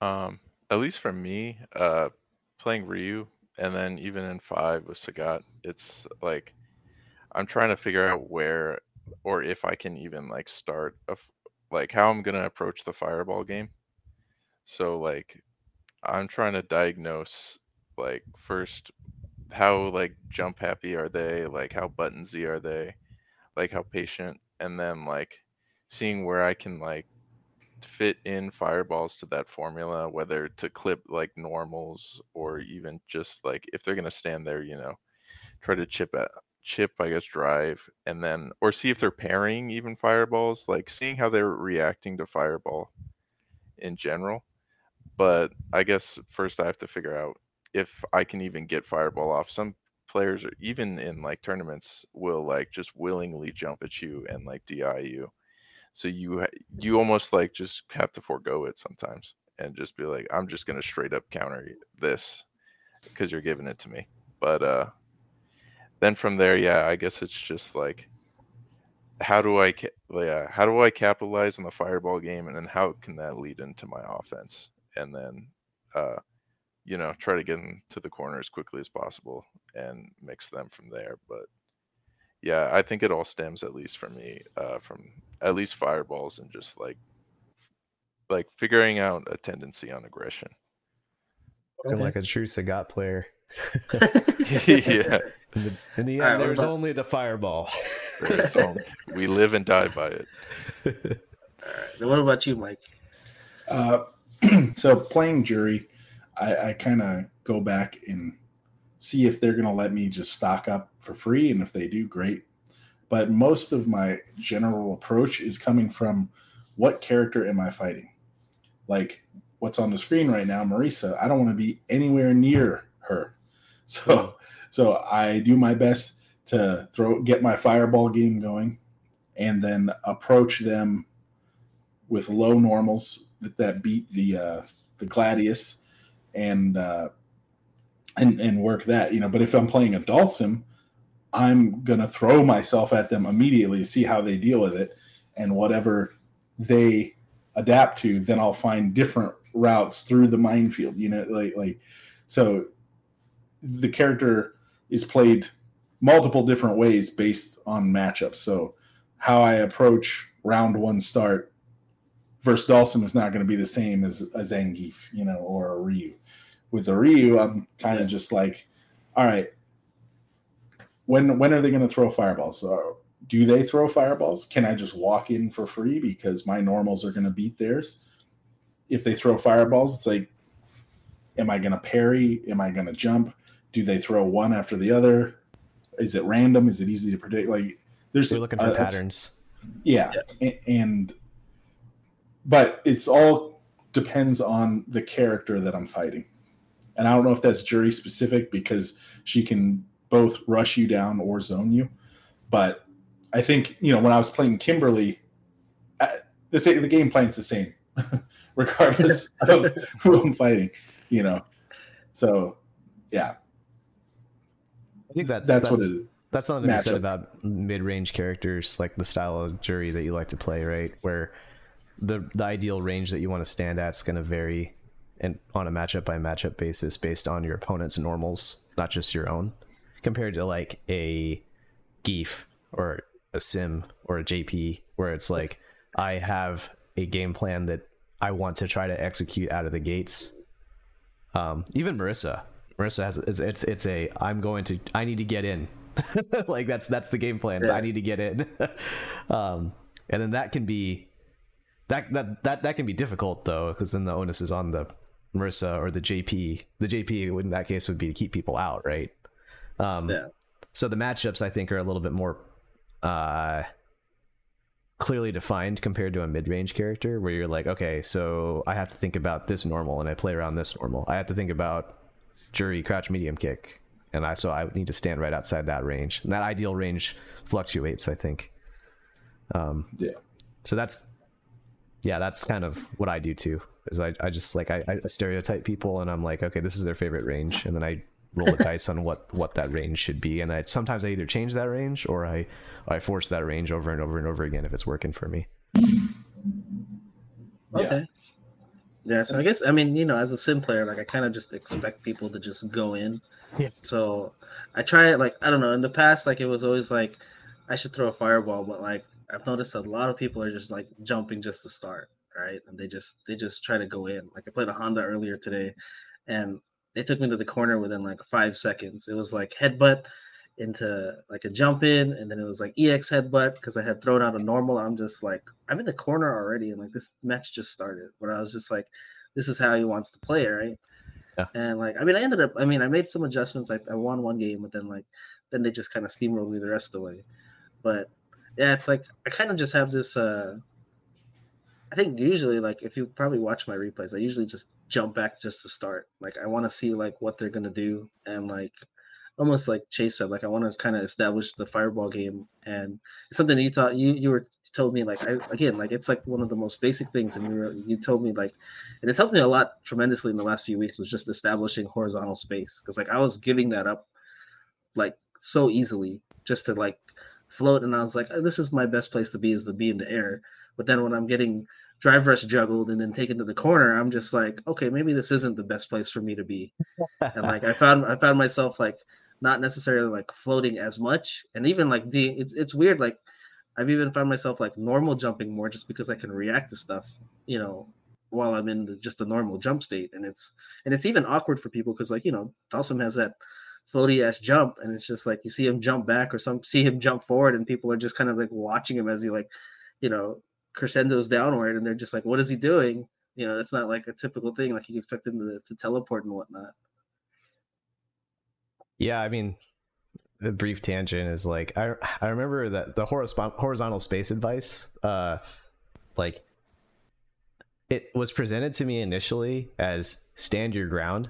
Um, at least for me, uh, playing Ryu and then even in five with Sagat, it's like I'm trying to figure out where or if I can even like start a like how I'm gonna approach the fireball game. So like I'm trying to diagnose like first how like jump happy are they, like how buttonsy are they, like how patient, and then like seeing where I can like fit in fireballs to that formula, whether to clip like normals or even just like if they're gonna stand there, you know, try to chip at chip, I guess, drive, and then or see if they're parrying even fireballs, like seeing how they're reacting to fireball in general. But I guess first I have to figure out if I can even get fireball off. Some players, or even in like tournaments, will like just willingly jump at you and like DI you. So you you almost like just have to forego it sometimes and just be like, I'm just gonna straight up counter this because you're giving it to me. But uh, then from there, yeah, I guess it's just like, how do I ca- yeah, how do I capitalize on the fireball game, and then how can that lead into my offense, and then uh, you know, try to get into the corner as quickly as possible and mix them from there. But yeah, I think it all stems at least for me uh, from at least fireballs and just like like figuring out a tendency on aggression.
Looking like a true Sagat player.
yeah,
In the, in the end,
Alright,
there's
about-
only the fireball.
only- we live and die by it.
All right. Then what about you, Mike?
Uh, so playing Juri, I, I kind of go back and see if they're going to let me just stock up for free, and if they do, great. But most of my general approach is coming from what character am I fighting? Like what's on the screen right now, Marisa. I don't want to be anywhere near her, so so I do my best to throw get my fireball game going, and then approach them with low normals that, that beat the uh, the gladius and uh, and and work that you know but if i'm playing a Dhalsim i'm gonna throw myself at them immediately see how they deal with it and whatever they adapt to then i'll find different routes through the minefield you know like like so the character is played multiple different ways based on matchups so how i approach round one start versus Dhalsim is not going to be the same as a Zangief, you know, or a Ryu. With the Ryu, I'm kind of just like, all right, when when are they going to throw fireballs? So do they throw fireballs? Can I just walk in for free because my normals are going to beat theirs? If they throw fireballs, it's like, am I going to parry? Am I going to jump? Do they throw one after the other? Is it random? Is it easy to predict? Like, there's
We're looking for
a- a-
patterns.
yeah, a- and but it's all depends on the character that I'm fighting, and I don't know if that's Juri specific because she can both rush you down or zone you, but I think you know when I was playing Kimberly, uh, the sa- the game plan's the same, regardless of who I'm fighting, you know. So, yeah,
I think that's
that's, what it is.
That's something to be said about mid-range characters, like the style of Juri that you like to play, right? Where the the ideal range that you want to stand at is going to vary, and on a matchup by matchup basis based on your opponent's normals, not just your own, compared to like a Gief or a Sim or a JP, where it's like I have a game plan that I want to try to execute out of the gates. Um, even Marisa, Marisa has it's it's, it's a I'm going to I need to get in. like that's that's the game plan. is I need to get in. um, and then that can be that that that that can be difficult though, because then the onus is on the Marisa or the JP. The JP in that case would be to keep people out, right? Um,
Yeah.
So the matchups I think are a little bit more uh, clearly defined compared to a mid-range character, where you're like, okay, so I have to think about this normal, and I play around this normal. I have to think about Juri crouch medium kick, and I so I need to stand right outside that range. And that ideal range fluctuates, I think. Um,
Yeah.
So that's yeah, that's kind of what I do too. Is I, I just like I, I stereotype people, and I'm like, okay, this is their favorite range, and then I roll the dice on what what that range should be, and I sometimes I either change that range or I I force that range over and over and over again if it's working for me.
Yeah.
Okay. Yeah, so I guess I mean, you know, as a sim player, like I kind of just expect people to just go in.
Yes.
So I try it like I don't know. In the past, like it was always like I should throw a fireball, but like I've noticed a lot of people are just like jumping just to start, right? And they just they just try to go in. Like I played a Honda earlier today, and they took me to the corner within like five seconds. It was like headbutt into like a jump in, and then it was like EX headbutt because I had thrown out a normal. I'm just like I'm in the corner already, and like this match just started. But I was just like, this is how he wants to play, right?
Yeah.
And like I mean, I ended up. I mean, I made some adjustments. I, I won one game, but then like then they just kind of steamrolled me the rest of the way. But yeah, it's like I kind of just have this. uh I think usually, like if you probably watch my replays, I usually just jump back just to start. Like I want to see like what they're gonna do, and like almost like Chase said, like I want to kind of establish the fireball game, and it's something you thought you you were told me like I, again like it's like one of the most basic things, and you were, you told me like, and it's helped me a lot tremendously in the last few weeks was just establishing horizontal space because like I was giving that up like so easily just to like float, and I was like, oh, this is my best place to be is to be in the air. But then when I'm getting drive rush juggled and then taken to the corner, I'm just like, okay, maybe this isn't the best place for me to be. and like I found I found myself like not necessarily like floating as much, and even like the it's it's weird. Like I've even found myself like normal jumping more just because I can react to stuff, you know, while I'm in the, just a normal jump state, and it's and it's even awkward for people because like you know Dhalsim has that floaty ass jump, and it's just like you see him jump back or some see him jump forward, and people are just kind of like watching him as he like, you know, crescendos downward, and they're just like, what is he doing? You know, that's not like a typical thing. Like you expect him to, to teleport and whatnot.
Yeah, I mean, the brief tangent is like I I remember that the horizontal space advice, uh, like it was presented to me initially as stand your ground,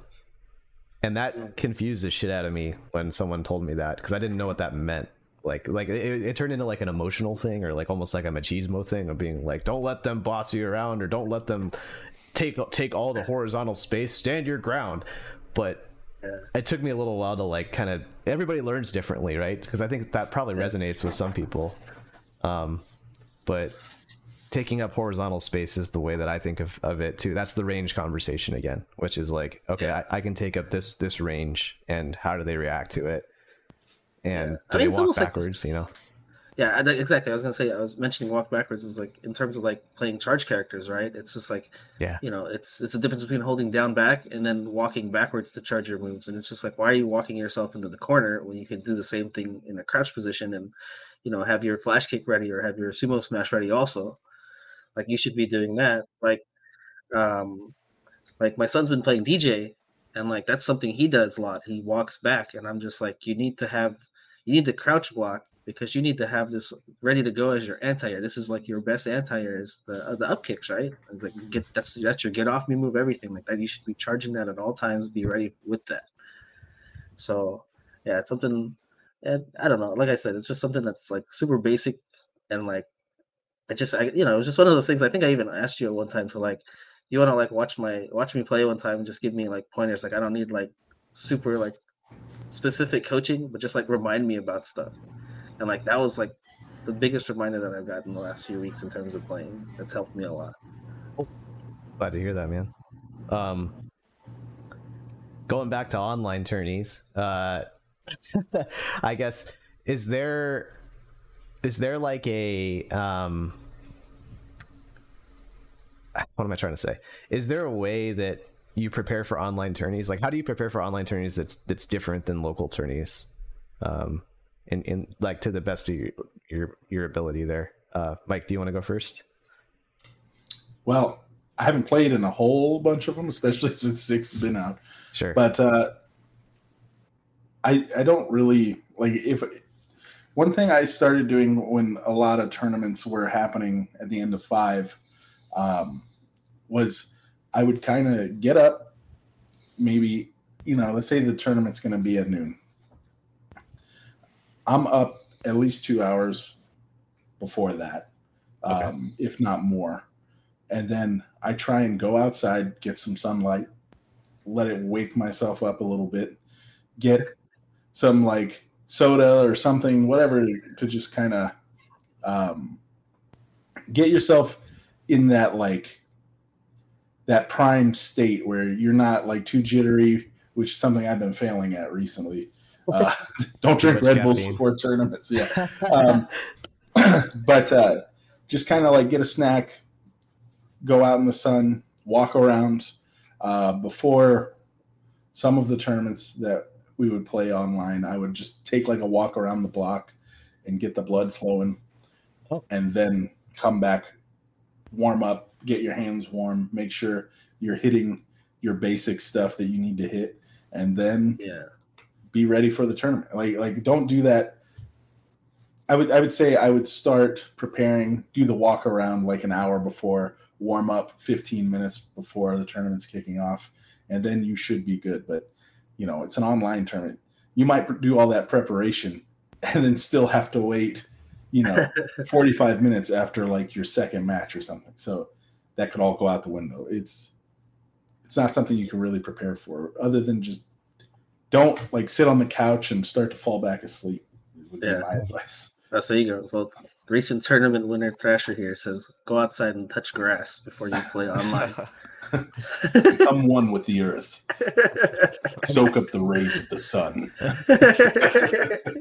and that confused the shit out of me when someone told me that because I didn't know what that meant. Like like it, it turned into like an emotional thing or like almost like a machismo thing of being like don't let them boss you around or don't let them take take all the horizontal space. Stand your ground. But it took me a little while to like kind of everybody learns differently right? Because i think that probably resonates with some people. Um but taking up horizontal space is the way that i think of, of it too. That's the range conversation again which is like okay I, I can take up this this range and how do they react to it and
Yeah. I mean,
they walk
almost like
backwards you know
Yeah, exactly. I was gonna say I was mentioning walk backwards is like in terms of like playing charge characters, right? It's just like
yeah
you know, it's it's a difference between holding down back and then walking backwards to charge your moves. And it's just like, why are you walking yourself into the corner when you can do the same thing in a crouch position and you know have your flash kick ready or have your sumo smash ready also? Like you should be doing that. Like, um, like my son's been playing DJ, and like that's something he does a lot. He walks back, and I'm just like, you need to have, you need to crouch block because you need to have this ready to go as your anti-air. This is like your best anti-air is the uh, the up kicks, right? It's like get that's that's your get off me move everything like that. You should be charging that at all times. Be ready with that. So yeah, it's something. And I don't know. Like I said, it's just something that's like super basic, and like I just I you know it was just one of those things. I think I even asked you at one time for like you want to like watch my watch me play one time and just give me like pointers. Like I don't need like super like specific coaching, but just like remind me about stuff. And like that was like the biggest reminder that I've gotten the last few weeks in terms of playing. That's helped me a lot.
glad to hear that man um going back to online tourneys uh i guess is there is there like a um what am i trying to say is there a way that you prepare for online tourneys? Like how do you prepare for online tourneys that's that's different than local tourneys? Um in in like to the best of your your, your ability there. Uh mike do you want to go first?
Well, I haven't played in a whole bunch of them, especially since six has been out.
sure.
But uh, I I don't really like if one thing I started doing when a lot of tournaments were happening at the end of five um, was I would kind of get up, maybe you know, let's say the tournament's going to be at noon. I'm up at least two hours before that,
Okay.
um, if not more. And then I try and go outside, get some sunlight, let it wake myself up a little bit, get some like soda or something, whatever, to just kind of um, get yourself in that like that prime state where you're not like too jittery, which is something I've been failing at recently. Uh, don't drink Red Bulls
caffeine.
before tournaments. Yeah. Um, but uh, just kind of like get a snack, go out in the sun, walk around. Uh, before some of the tournaments that we would play online, I would just take like a walk around the block and get the blood flowing,
Oh.
and then come back, warm up, get your hands warm, make sure you're hitting your basic stuff that you need to hit, and then
Yeah.
be ready for the tournament. Like like don't do that. I would I would say I would start preparing, do the walk around like an hour before, warm up 15 minutes before the tournament's kicking off, and then you should be good. But you know, it's an online tournament. You might do all that preparation and then still have to wait, you know, 45 minutes after like your second match or something. So that could all go out the window. It's it's not something you can really prepare for other than just don't like sit on the couch and start to fall back asleep would
Yeah.
be my advice.
Oh, so you go. So recent tournament winner Thrasher here says, "Go outside and touch grass before you play online."
Become one with the earth. Soak up the rays of the sun.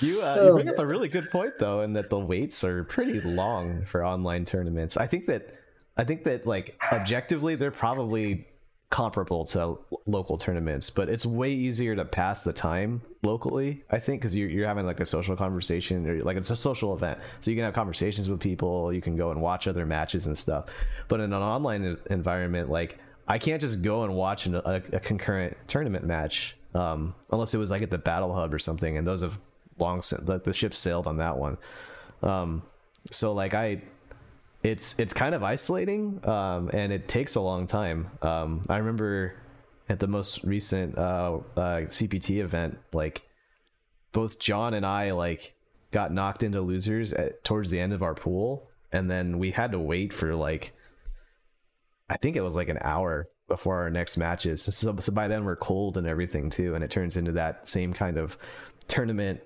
You, uh, you bring up a really good point though, in that the waits are pretty long for online tournaments. I think that I think that like objectively they're probably comparable to local tournaments, but it's way easier to pass the time locally. I think because you're you're having like a social conversation or like it's a social event, so you can have conversations with people. You can go and watch other matches and stuff. But in an online environment, like I can't just go and watch an, a, a concurrent tournament match um, unless it was like at the Battle Hub or something, and those have long since the ship sailed on that one. Um, so like I, it's it's kind of isolating, um, and it takes a long time. Um, I remember at the most recent uh, uh, CPT event, like both Jon and I like got knocked into losers at towards the end of our pool, and then we had to wait for like I think it was like an hour before our next matches. So, so by then we're cold and everything too, and it turns into that same kind of tournament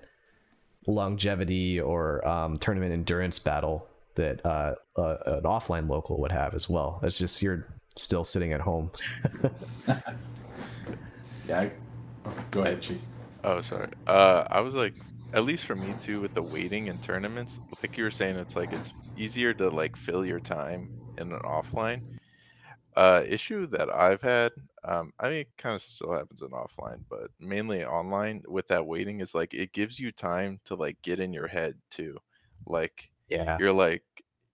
longevity or um, tournament endurance battle that uh, uh, an offline local would have as well. It's just you're still sitting at home.
Yeah. I, go ahead, Chase.
Oh, sorry. Uh, I was like, at least for me too, with the waiting in tournaments, like you were saying, it's like it's easier to like fill your time in an offline. Uh, issue that I've had, um, I mean, it kind of still happens in offline, but mainly online with that waiting is like it gives you time to like get in your head too. Like
Yeah.
you're like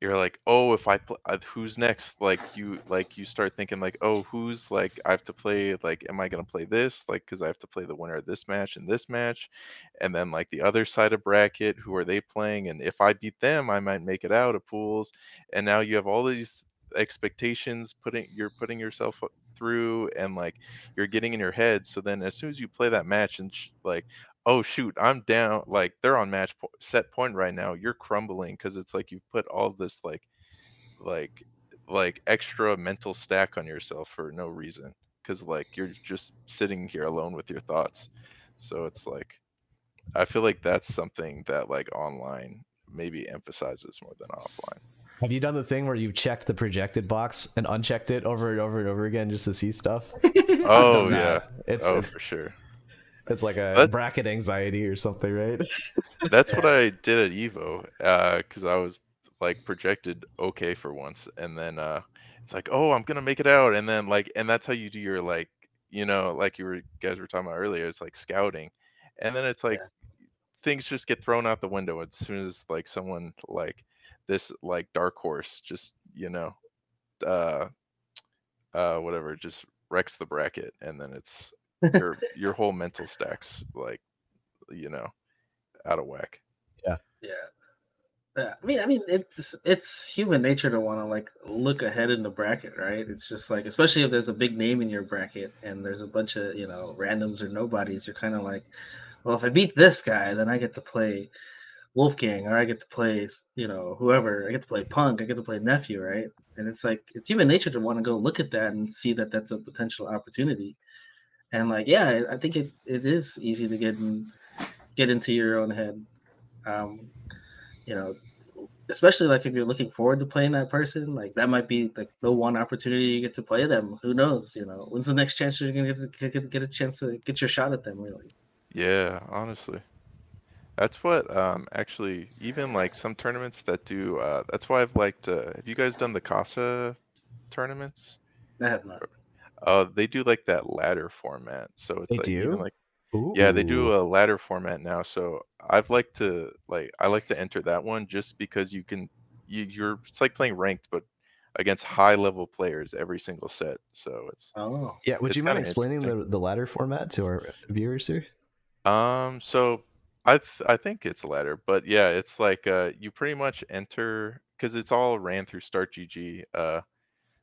you're like oh if i pl- uh, who's next? Like you like you start thinking like oh who's like i have to play like am i going to play this? Like because i have to play the winner of this match and this match. And then like the other side of bracket who are they playing? And if i beat them i might make it out of pools. And now you have all these expectations putting you're putting yourself through and like you're getting in your head. So then as soon as you play that match and sh- like oh shoot i'm down like they're on match po- set point right now you're crumbling because it's like you've put all this like like like extra mental stack on yourself for no reason because like you're just sitting here alone with your thoughts so it's like i feel like that's something that like online maybe emphasizes more than offline
Have you done the thing where you've checked the projected box and unchecked it over and over and over again just to see stuff?
oh yeah.
It's
oh for sure
it's like a
That-
bracket anxiety or something, right?
That's what I did at Evo, because I was like projected okay for once, and then uh, it's like, oh, I'm gonna make it out, and then like, and that's how you do your like, you know, like you were guys were talking about earlier, it's like scouting, and then it's like things just get thrown out the window as soon as like someone like this like dark horse just you know, uh, uh, whatever, just wrecks the bracket, and then it's your your whole mental stacks like, you know, out of whack.
Yeah. Yeah. I mean, I mean, it's it's human nature to want to like look ahead in the bracket, right? It's just like, especially if there's a big name in your bracket and there's a bunch of you know randoms or nobodies, you're kind of like, well, if I beat this guy, then I get to play Wolfgang, or I get to play, you know, whoever. I get to play Punk. I get to play Nephew, right? And it's like it's human nature to want to go look at that and see that that's a potential opportunity. And like, yeah, I think it, it is easy to get in, get into your own head. Um, you know, especially like if you're looking forward to playing that person, like that might be like the one opportunity you get to play them. Who knows? You know, when's the next chance you're gonna get, get, get a chance to get your shot at them? Really?
Yeah, honestly. That's what um actually even like some tournaments that do uh that's why I've liked uh have you guys done the Casa tournaments?
I have not.
Uh they do like that ladder format. So it's
They
like even
do?
like yeah, they do
Ooh.
a ladder format now. So I've liked to like I like to enter that one just because you can you you're it's like playing ranked but against high level players every single set. So it's
Oh,
Yeah, would
It's
you mind
kinda
explaining the,
interesting.
the ladder format to our viewers here?
Um, so I th I think it's ladder, but yeah, it's like uh you pretty much enter because it's all ran through Start GG. Uh,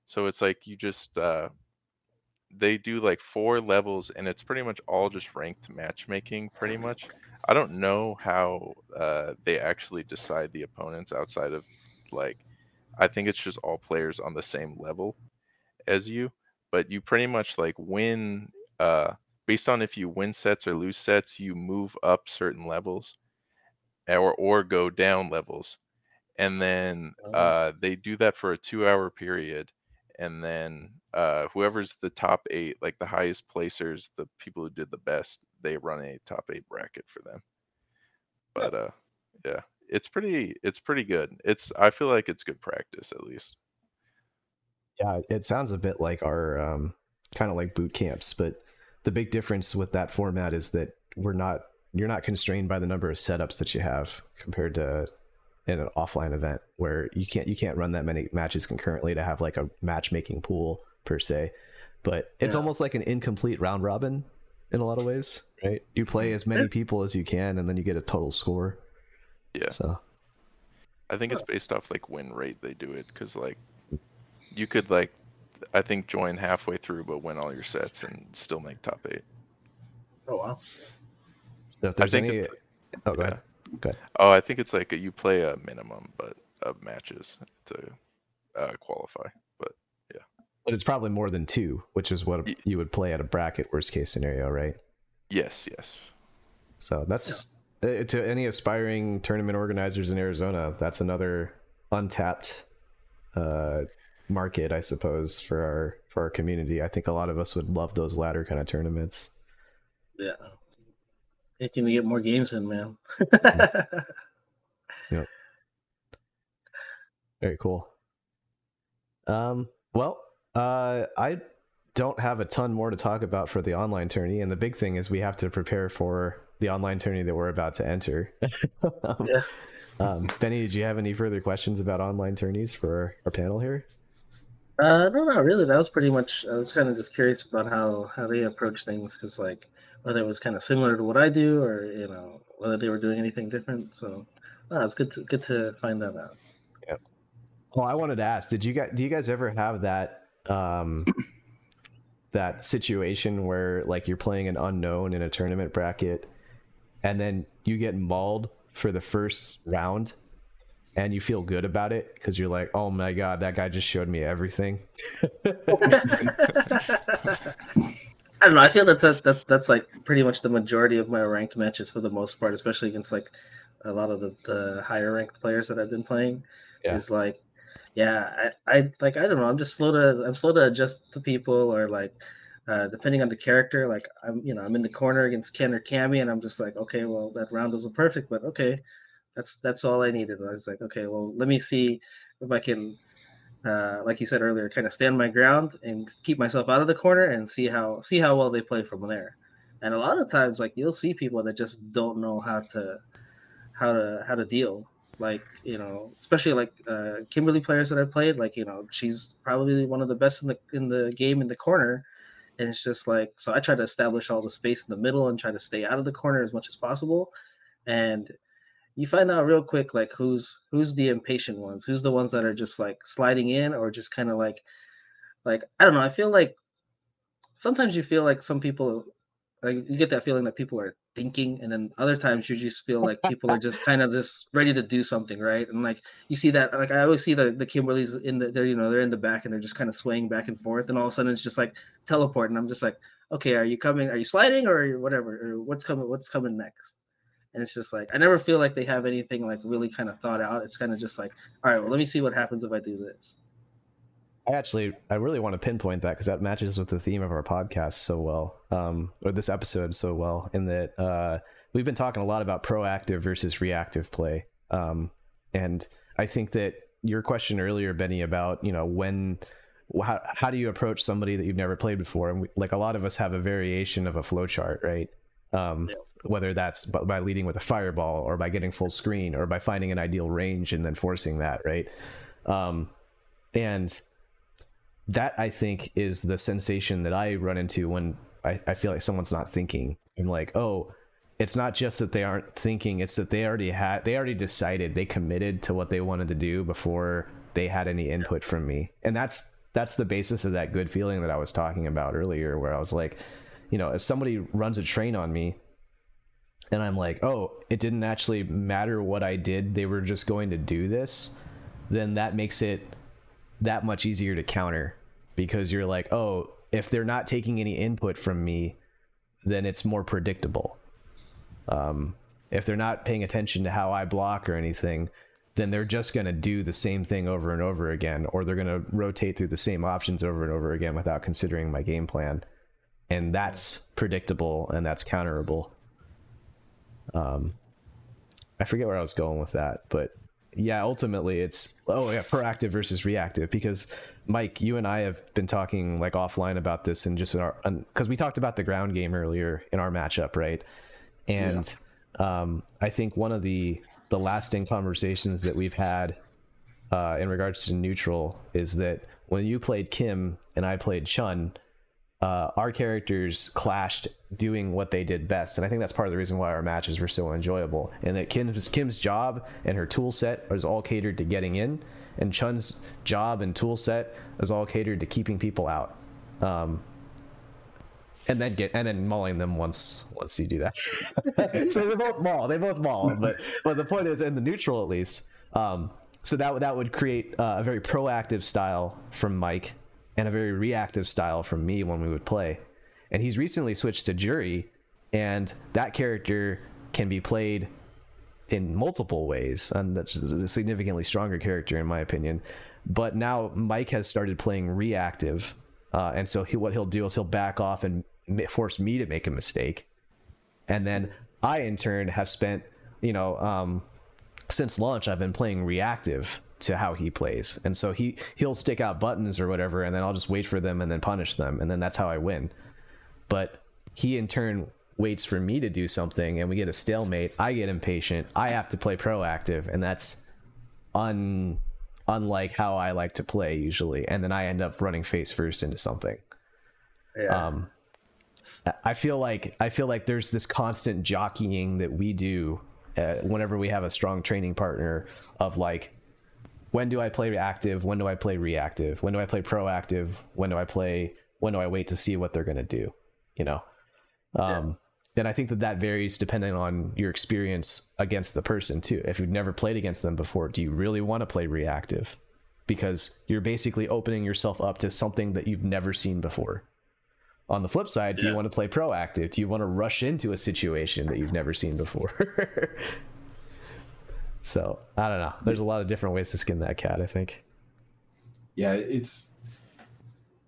so it's like you just uh they do like four levels and it's pretty much all just ranked matchmaking pretty much. I don't know how uh they actually decide the opponents outside of like I think it's just all players on the same level as you, but you pretty much like win uh based on if you win sets or lose sets, you move up certain levels or or go down levels. And then
Oh.
uh they do that for a 2-hour period and then uh whoever's the top 8, like the highest placers, the people who did the best, they run a top 8 bracket for them. But uh yeah, it's pretty it's pretty good. It's I feel like it's good practice at least.
Yeah, it sounds a bit like our um, kind of like boot camps, but the big difference with that format is that we're not you're not constrained by the number of setups that you have compared to in an offline event where you can't you can't run that many matches concurrently to have like a matchmaking pool per se. But it's
Yeah.
almost like an incomplete round robin in a lot of ways, right? You play as many people as you can and then you get a total score.
Yeah.
So
I think it's based off like win rate they do it because like you could like I think join halfway through but win all your sets and still make top eight.
oh wow.
so if
I think
any
it's
Oh go
yeah.
ahead. Go.
Oh, I think it's like a, you play a minimum but of matches to uh, qualify. But yeah.
But it's probably more than two, which is what
Ye-
you would play at a bracket worst case scenario, right?
yes, yes,
So that's uh, to any aspiring tournament organizers in Arizona. That's another untapped uh, market, I suppose, for our for our community. I think a lot of us would love those ladder kind of tournaments.
Yeah. Can we get more games in, man? Yep.
Very cool. Um, well, uh, I don't have a ton more to talk about for the online tourney, and the big thing is we have to prepare for the online tourney that we're about to enter. um,
Yeah.
um, Benny, did you have any further questions about online tourneys for our panel here?
Uh, no, not really. That was pretty much. I was kind of just curious about how how they approach things, because like whether it was kind of similar to what I do, or you know whether they were doing anything different. So, uh, it's good to good to find that out. Yeah.
Well, I wanted to ask, did you guys do you guys ever have that um that situation where like you're playing an unknown in a tournament bracket and then you get mauled for the first round and you feel good about it because you're like, oh my god, that guy just showed me everything.
I don't know. I feel that, that that that's like pretty much the majority of my ranked matches for the most part, especially against like a lot of the, the higher ranked players that I've been playing.
Yeah.
Is like, yeah, I, I like I don't know. I'm just slow to I'm slow to adjust to people, or like uh, depending on the character. Like I'm you know I'm in the corner against Ken or Cammy, and I'm just like, okay, well that round wasn't perfect, but okay, that's that's all I needed. I was like, okay, well let me see if I can uh, like you said earlier, kind of stand my ground and keep myself out of the corner and see how see how well they play from there. And a lot of times, like you'll see people that just don't know how to how to how to deal. Like you know, especially like uh, Kimberly players that I played. Like you know, she's probably one of the best in the in the game in the corner. And it's just like so. I try to establish all the space in the middle and try to stay out of the corner as much as possible. And you find out real quick like who's who's the impatient ones? Who's the ones that are just like sliding in or just kind of like like i don't know i feel like sometimes you feel like some people like you get that feeling that people are thinking and then other times you just feel like people are just kind of just ready to do something right? And like you see that like i always see the the kimberleys in the they're you know they're in the back and they're just kind of swaying back and forth and all of a sudden it's just like teleport and i'm just like okay are you coming are you sliding or whatever or what's coming what's coming next and it's just like I never feel like they have anything like really kind of thought out. It's kind of just like, all right, well, let me see what happens if I do this.
I actually, I really want to pinpoint that because that matches with the theme of our podcast so well, um, or this episode so well, in that uh, we've been talking a lot about proactive versus reactive play, um, and I think that your question earlier, Benny, about you know when, how, how do you approach somebody that you've never played before, and we, like a lot of us have a variation of a flowchart, right? Um, yeah. Whether that's by leading with a fireball, or by getting full screen, or by finding an ideal range and then forcing that, right? Um, and that I think is the sensation that I run into when I, I feel like someone's not thinking. I'm like, oh, it's not just that they aren't thinking, it's that they already had they already decided, they committed to what they wanted to do before they had any input from me. And that's that's the basis of that good feeling that I was talking about earlier, where I was like, you know, if somebody runs a train on me and I'm like, oh, it didn't actually matter what I did, they were just going to do this, then that makes it that much easier to counter because you're like, oh, if they're not taking any input from me, then it's more predictable. Um, if they're not paying attention to how I block or anything, then they're just going to do the same thing over and over again, or they're going to rotate through the same options over and over again without considering my game plan. And that's predictable and that's counterable. Um, I forget where I was going with that, but yeah, ultimately it's oh yeah, proactive versus reactive because Mike, you and I have been talking like offline about this and just in our because we talked about the ground game earlier in our matchup, right? And yeah. um, I think one of the the lasting conversations that we've had uh, in regards to neutral is that when you played Kim and I played Chun, uh, our characters clashed doing what they did best, and I think that's part of the reason why our matches were so enjoyable. And that Kim's Kim's job and her tool set is all catered to getting in, and Chun's job and tool set is all catered to keeping people out. Um, and then get and then mauling them once once you do that. so they both maul. They both maul. But but the point is, in the neutral at least. Um, so that that would create uh, a very proactive style from Mike and a very reactive style from me when we would play. And he's recently switched to Juri, and that character can be played in multiple ways, and that's a significantly stronger character in my opinion. But now Mike has started playing reactive, uh, and so he, what he'll do is he'll back off and force me to make a mistake, and then I in turn have spent, you know, um, since launch I've been playing reactive to how he plays. And so he he'll stick out buttons or whatever and then I'll just wait for them and then punish them and then that's how I win. But he in turn waits for me to do something and we get a stalemate. I get impatient. I have to play proactive and that's un unlike how I like to play usually. And then I end up running face first into something. Yeah. Um I feel like I feel like there's this constant jockeying that we do uh, whenever we have a strong training partner of like when do I play reactive? When do I play reactive? When do I play proactive? When do I play? When do I wait to see what they're going to do? You know, um, yeah. and I think that that varies depending on your experience against the person too. If you've never played against them before, do you really want to play reactive? Because you're basically opening yourself up to something that you've never seen before. On the flip side, do you want to play proactive? Do you want to rush into a situation that you've never seen before? So I don't know. There's a lot of different ways to skin that cat. I think.
Yeah, it's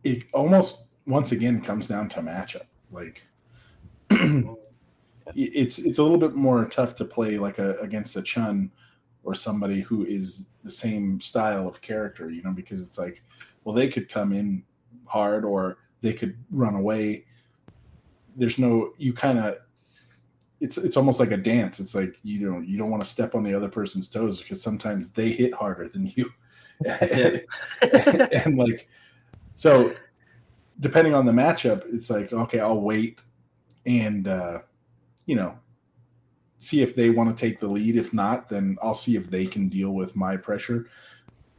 it almost once again comes down to matchup. Like it's it's a little bit more tough to play like a against a Chun or somebody who is the same style of character, you know, because it's like, well, they could come in hard or they could run away. There's no you kind of it's it's almost like a dance. It's like you don't you don't want to step on the other person's toes because sometimes they hit harder than you. and, and like so depending on the matchup, it's like, okay, I'll wait and uh, you know, see if they want to take the lead. If not, then I'll see if they can deal with my pressure.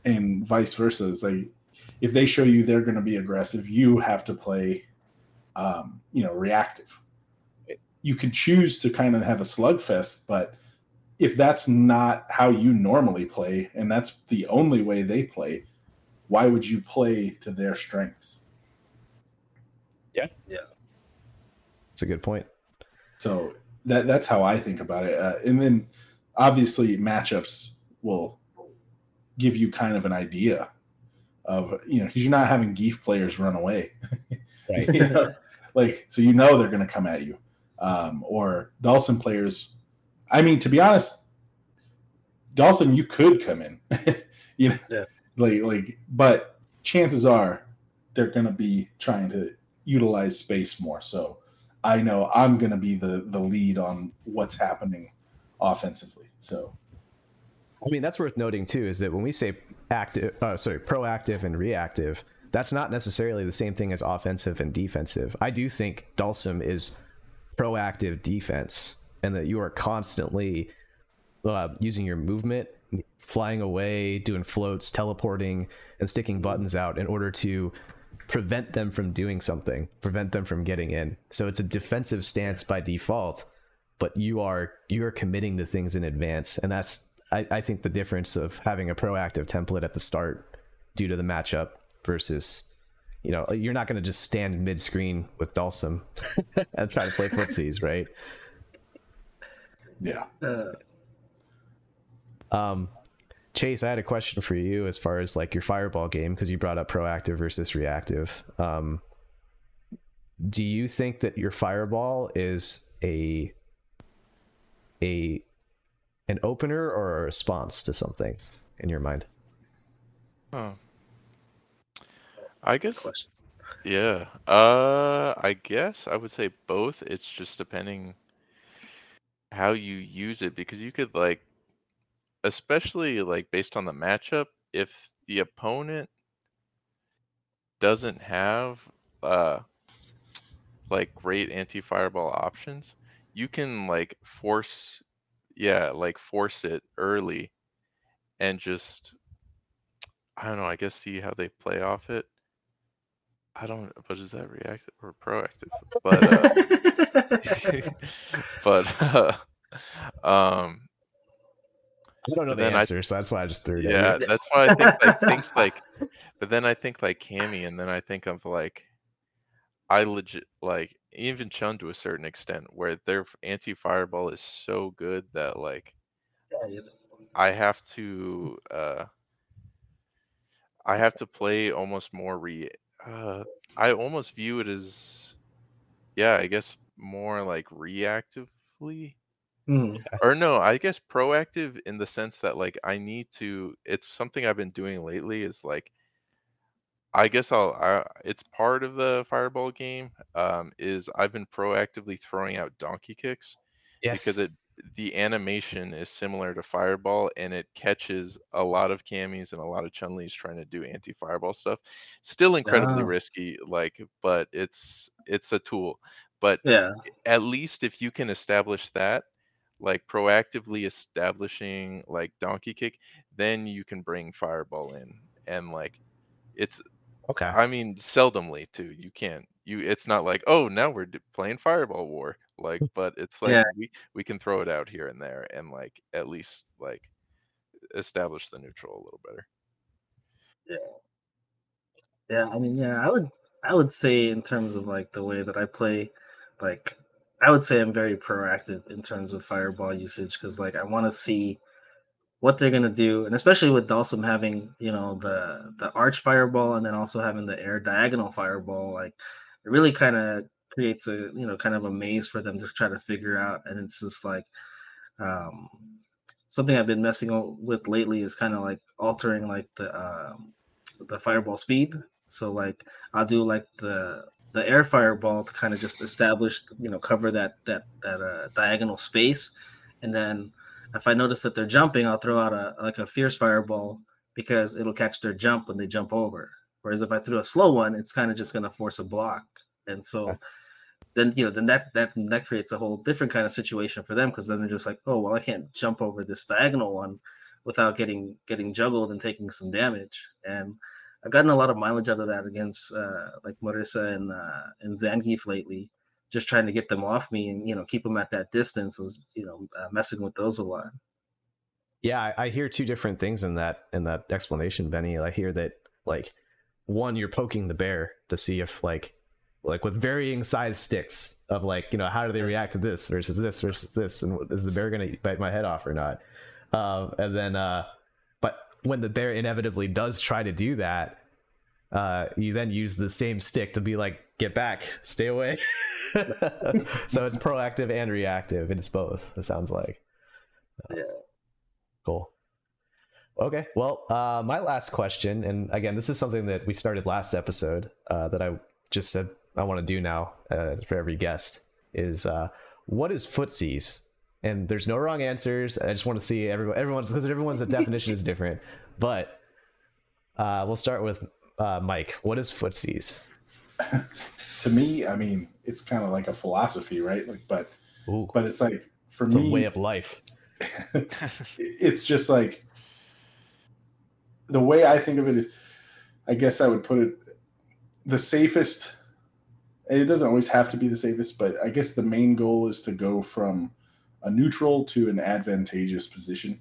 And vice versa. It's like if they show you they're gonna be aggressive, you have to play um, you know, reactive you can choose to kind of have a slugfest, but if that's not how you normally play and that's the only way they play, why would you play to their strengths?
Yeah.
Yeah.
That's a good point.
So that that's how I think about it. Uh, and then obviously matchups will give you kind of an idea of you know because you're not having Gief players run away,
Right.
you know? like so you know they're going to come at you, um, or Dhalsim players. I mean, to be honest, Dhalsim, you could come in, you know,
Yeah.
like like, but chances are they're going to be trying to utilize space more. So I know I'm going to be the the lead on what's happening offensively. So
I mean, that's worth noting too is that when we say active, uh, sorry, proactive and reactive, that's not necessarily the same thing as offensive and defensive. I do think Dhalsim is proactive defense, and that you are constantly uh, using your movement, flying away, doing floats, teleporting, and sticking buttons out in order to prevent them from doing something, prevent them from getting in. So it's a defensive stance by default, but you are you are committing to things in advance, and that's I, I think the difference of having a proactive template at the start due to the matchup versus you know you're not going to just stand mid screen with Dhalsim and try to play footsies, right?
yeah,
Uh,
Um, Chase, I had a question for you as far as like your fireball game because you brought up proactive versus reactive. Um, do you think that your fireball is a a an opener or a response to something in your mind?
Huh. I guess-
question.
Yeah. Uh I guess I would say both. It's just depending how you use it because you could like especially like based on the matchup, if the opponent doesn't have uh like great anti-fireball options, you can like force yeah, like force it early and just I don't know, I guess see how they play off it. I don't but is that reactive or proactive? But uh but uh, um
I don't know the
then I-
answer, so that's why I just threw it. at
yeah,
you.
that's why I think like things like but then I think like Cammy and then I think of like I legit like even Chun to a certain extent where their anti fireball is so good that like I have to uh I have to play almost more re uh I almost view it as yeah, I guess more like reactively
Hmm.
or no, I guess proactive in the sense that like I need to it's something I've been doing lately is like I guess I'll I, it's part of the fireball game um is I've been proactively throwing out donkey kicks
yes.
because it the animation is similar to Fireball and it catches a lot of Cammys and a lot of Chun Li's trying to do anti Fireball stuff. Still incredibly risky, like, but it's it's a tool. But
Yeah.
at least if you can establish that, like proactively establishing like Donkey Kick, then you can bring Fireball in and like it's
okay.
I mean, seldomly too. You can't. You. It's not like, oh, now we're playing Fireball War. Like, but it's like
Yeah.
we we can throw it out here and there and like at least like establish the neutral a little better.
Yeah, Yeah, I mean, yeah, I would I would say in terms of like the way that I play, like I would say I'm very proactive in terms of fireball usage because like I want to see what they're gonna do, and especially with Dhalsim having you know the the arch fireball and then also having the air diagonal fireball, like it really kind of creates a you know kind of a maze for them to try to figure out, and it's just like um something I've been messing with lately is kind of like altering like the um the fireball speed. So like I'll do like the the air fireball to kind of just establish, you know, cover that that that uh, diagonal space, and then if I notice that they're jumping, I'll throw out a like a fierce fireball because it'll catch their jump when they jump over. Whereas if I threw a slow one, it's kind of just going to force a block, and so. Then you know then that that that creates a whole different kind of situation for them because then they're just like, oh well, I can't jump over this diagonal one without getting getting juggled and taking some damage. And I've gotten a lot of mileage out of that against uh, like Marisa and uh, and Zangief lately, just trying to get them off me and you know keep them at that distance. Was you know uh, messing with those a lot.
Yeah, I, I hear two different things in that in that explanation, Benny. I hear that like one, you're poking the bear to see if like like with varying size sticks of like you know how do they react to this versus this versus this and is the bear gonna bite my head off or not? Um, and then uh but when the bear inevitably does try to do that uh you then use the same stick to be like get back stay away. So it's proactive and reactive. It's both it sounds like.
Yeah.
cool. Okay well uh my last question and again this is something that we started last episode uh that i just said i want to do now uh, for every guest is uh what is footsies? And there's no wrong answers. I just want to see everyone everyone's because everyone's definition is different. But uh we'll start with uh mike. What is footsies?
To me, I mean, it's kind of like a philosophy, right? Like, but
Ooh,
but it's like for
it's
me,
a way of life.
It's just like the way I think of it is, I guess I would put it the safest. It doesn't always have to be the safest, but I guess the main goal is to go from a neutral to an advantageous position,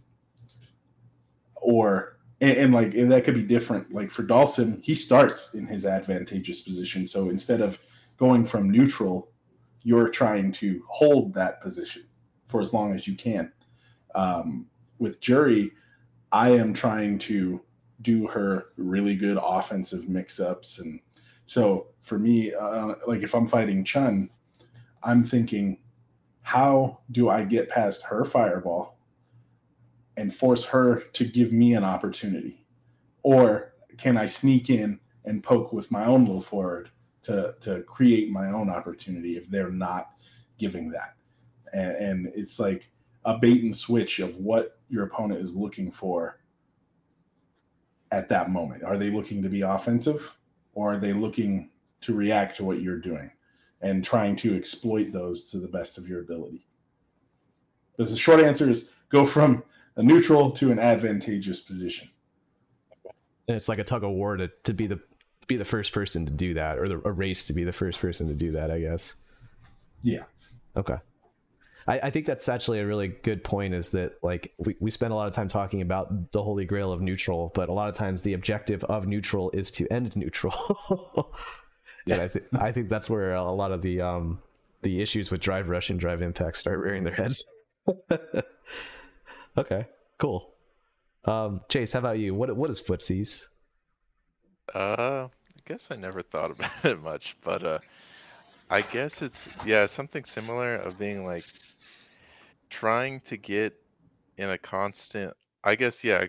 or and, and like and that could be different. Like for Dawson, he starts in his advantageous position, so instead of going from neutral, you're trying to hold that position for as long as you can um, with Juri, I am trying to do her really good offensive mix ups. And so for me, uh, like if I'm fighting Chun, I'm thinking, how do I get past her fireball and force her to give me an opportunity? Or can I sneak in and poke with my own little forward to, to create my own opportunity if they're not giving that? And, and it's like, a bait and switch of what your opponent is looking for at that moment. Are they looking to be offensive or are they looking to react to what you're doing and trying to exploit those to the best of your ability? Because the short answer is go from a neutral to an advantageous position.
and it's like a tug of war to, to be the be the first person to do that or the, a race to be the first person to do that i guess
Yeah.
Okay. I, I think that's actually a really good point is that like we, we spend a lot of time talking about the holy grail of neutral, but a lot of times the objective of neutral is to end neutral. and I think I think that's where a lot of the um the issues with drive rush and drive impact start rearing their heads. okay, cool. Um Chase, how about you? What what is footsies?
Uh, I guess I never thought about it much, but uh, I guess it's yeah something similar of being like trying to get in a constant. I guess yeah,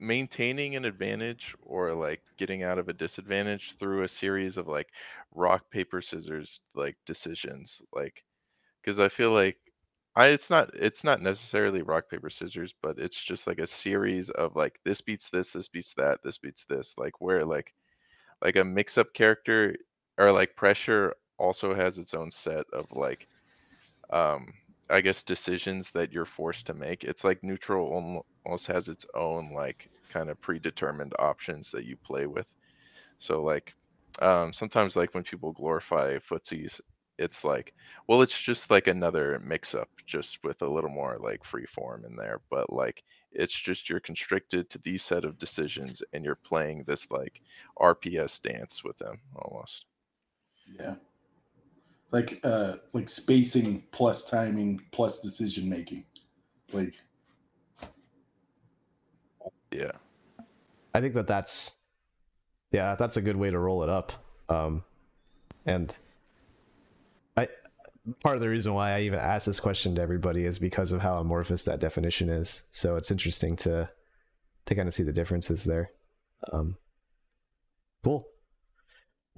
maintaining an advantage or like getting out of a disadvantage through a series of like rock paper scissors like decisions, like because I feel like I it's not it's not necessarily rock paper scissors, but it's just like a series of like this beats this, this beats that, this beats this, like where like like a mix up character or like pressure also has its own set of like um I guess decisions that you're forced to make. It's like neutral almost has its own like kind of predetermined options that you play with. So like um sometimes like when people glorify footsies, it's like well it's just like another mix up just with a little more like free form in there. But like it's just you're constricted to these set of decisions and you're playing this like RPS dance with them almost.
Yeah. Like uh like spacing plus timing plus decision making. Like
Yeah.
I think that that's yeah, that's a good way to roll it up. Um, and I part of the reason why I even asked this question to everybody is because of how amorphous that definition is. So it's interesting to to kind of see the differences there. Um, cool.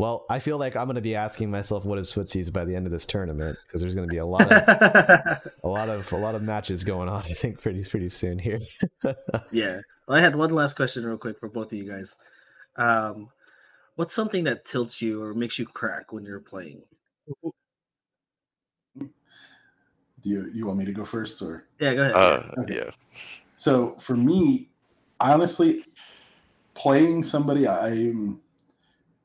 Well, I feel like I'm going to be asking myself what is footsies by the end of this tournament because there's going to be a lot of a lot of a lot of matches going on. I think pretty pretty soon here.
yeah. Well, I had one last question, real quick, for both of you guys. Um, what's something that tilts you or makes you crack when you're playing?
do you you want me to go first or
Yeah, go ahead.
Uh
Okay.
yeah.
So for me, honestly, playing somebody I'm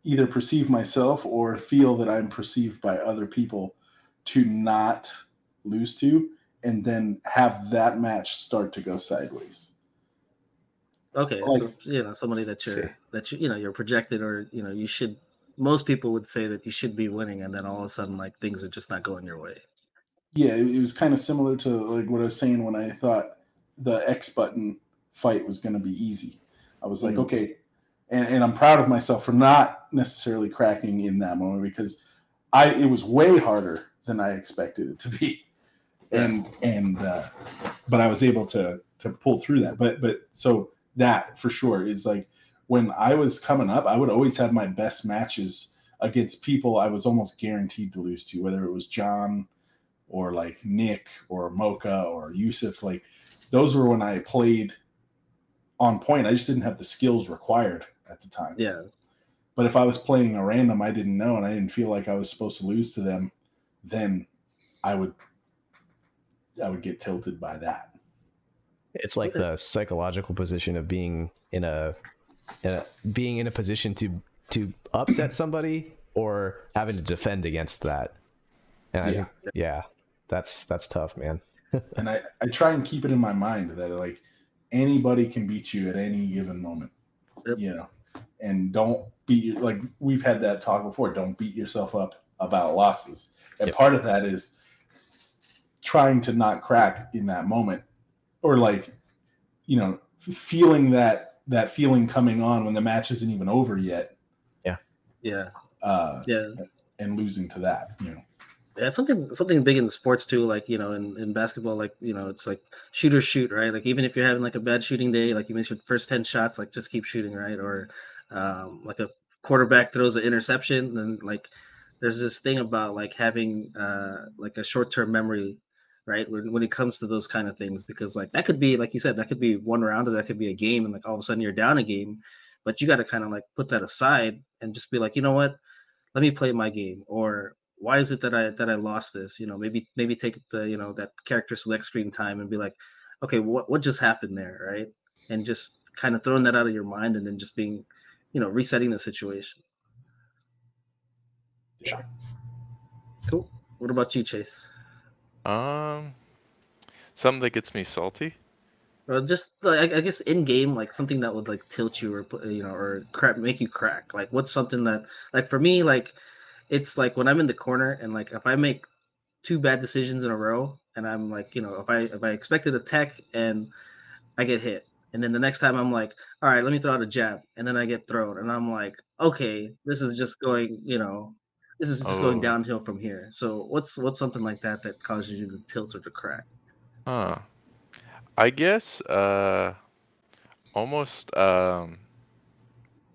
either perceive myself or feel that I'm perceived by other people to not lose to, and then have that match start to go sideways.
okay,
like-
so you know somebody that you're
See.
that you you know you're projected or you know you should most people would say that you should be winning, and then all of a sudden, like things are just not going your way.
Yeah, it, it was kind of similar to like what I was saying when I thought the X button fight was going to be easy. I was like,
Mhm.
okay, and, and I'm proud of myself for not necessarily cracking in that moment because I it was way harder than I expected it to be, and and uh, but I was able to to pull through that. But but so that for sure is like when I was coming up, I would always have my best matches against people I was almost guaranteed to lose to, whether it was John or like Nick or Mocha or Yusuf. Like those were when I played on point. I just didn't have the skills required at the time.
Yeah,
But if I was playing a random I didn't know and I didn't feel like I was supposed to lose to them, then I would I would get tilted by that.
It's like the psychological position of being in a, in a being in a position to to upset somebody or having to defend against that. And
Yeah.
think, yeah, that's that's tough, man.
And I, I try and keep it in my mind that like anybody can beat you at any given moment.
Yep.
You know. And don't beat your like we've had that talk before. Don't beat yourself up about losses. And
Yep.
part of that is trying to not crack in that moment or like you know feeling that that feeling coming on when the match isn't even over yet
yeah,
uh
yeah.
and losing to that you know
Yeah, something something big in the sports too. Like you know, in, in basketball, like you know, it's like shoot or shoot, right? Like even if you're having like a bad shooting day, like you your first ten shots, like just keep shooting, right? Or um, like a quarterback throws an interception, and like there's this thing about like having uh, like a short term memory, right? When when it comes to those kind of things, because like that could be like you said, that could be one round, or that could be a game, and like all of a sudden you're down a game, but you got to kind of like put that aside and just be like, you know what? Let me play my game, or why is it that I that I lost this? You know, maybe maybe take the you know that character select screen time and be like, okay, what what just happened there, right? And just kind of throwing that out of your mind and then just being, you know, resetting the situation.
Yeah.
Cool. What about you, Chase?
Um, something that gets me salty.
Or just like I guess in game, like something that would like tilt you or put- you know or crap make you crack. Like what's something that like for me like it's like when I'm in the corner and like if I make two bad decisions in a row and I'm like you know if I if I expected a tech and I get hit and then the next time I'm like all right let me throw out a jab and then I get thrown and I'm like okay this is just going you know this is just going
Oh.
downhill from here. So what's what's something like that that causes you to tilt or to crack?
Huh. I guess uh almost um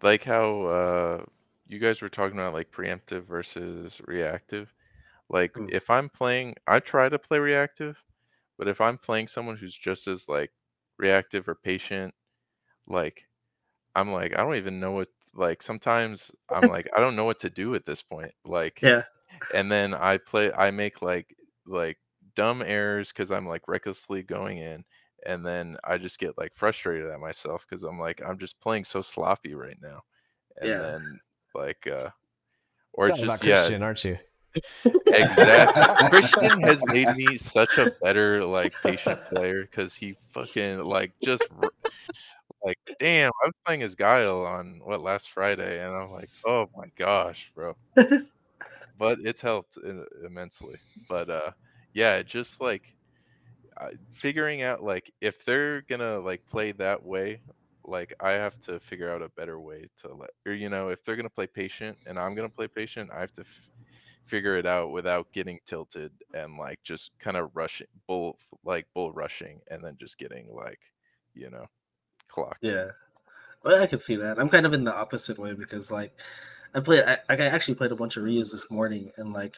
like how uh you guys were talking about like preemptive versus reactive. Like
Mm.
if I'm playing I try to play reactive, but if I'm playing someone who's just as like reactive or patient, like I'm like I don't even know what like sometimes I'm like I don't know what to do at this point. Like
Yeah.
and then I play I make like like dumb errors because I'm like recklessly going in and then I just get like frustrated at myself because I'm like I'm just playing so sloppy right now. And
Yeah.
then like uh or just
about
yeah
Christian, aren't you?
exactly Christian has made me such a better like patient player because he fucking like just like damn I was playing as Guile on what last Friday and I'm like oh my gosh bro but it's helped immensely. But uh, yeah, just like figuring out like if they're gonna like play that way, like I have to figure out a better way to let or you know if they're gonna play patient and I'm gonna play patient, I have to f- figure it out without getting tilted and like just kind of rushing bull like bull rushing and then just getting like you know clocked.
Yeah, well, I can see that. I'm kind of in the opposite way because like I played, I, I actually played a bunch of Ryu's this morning, and like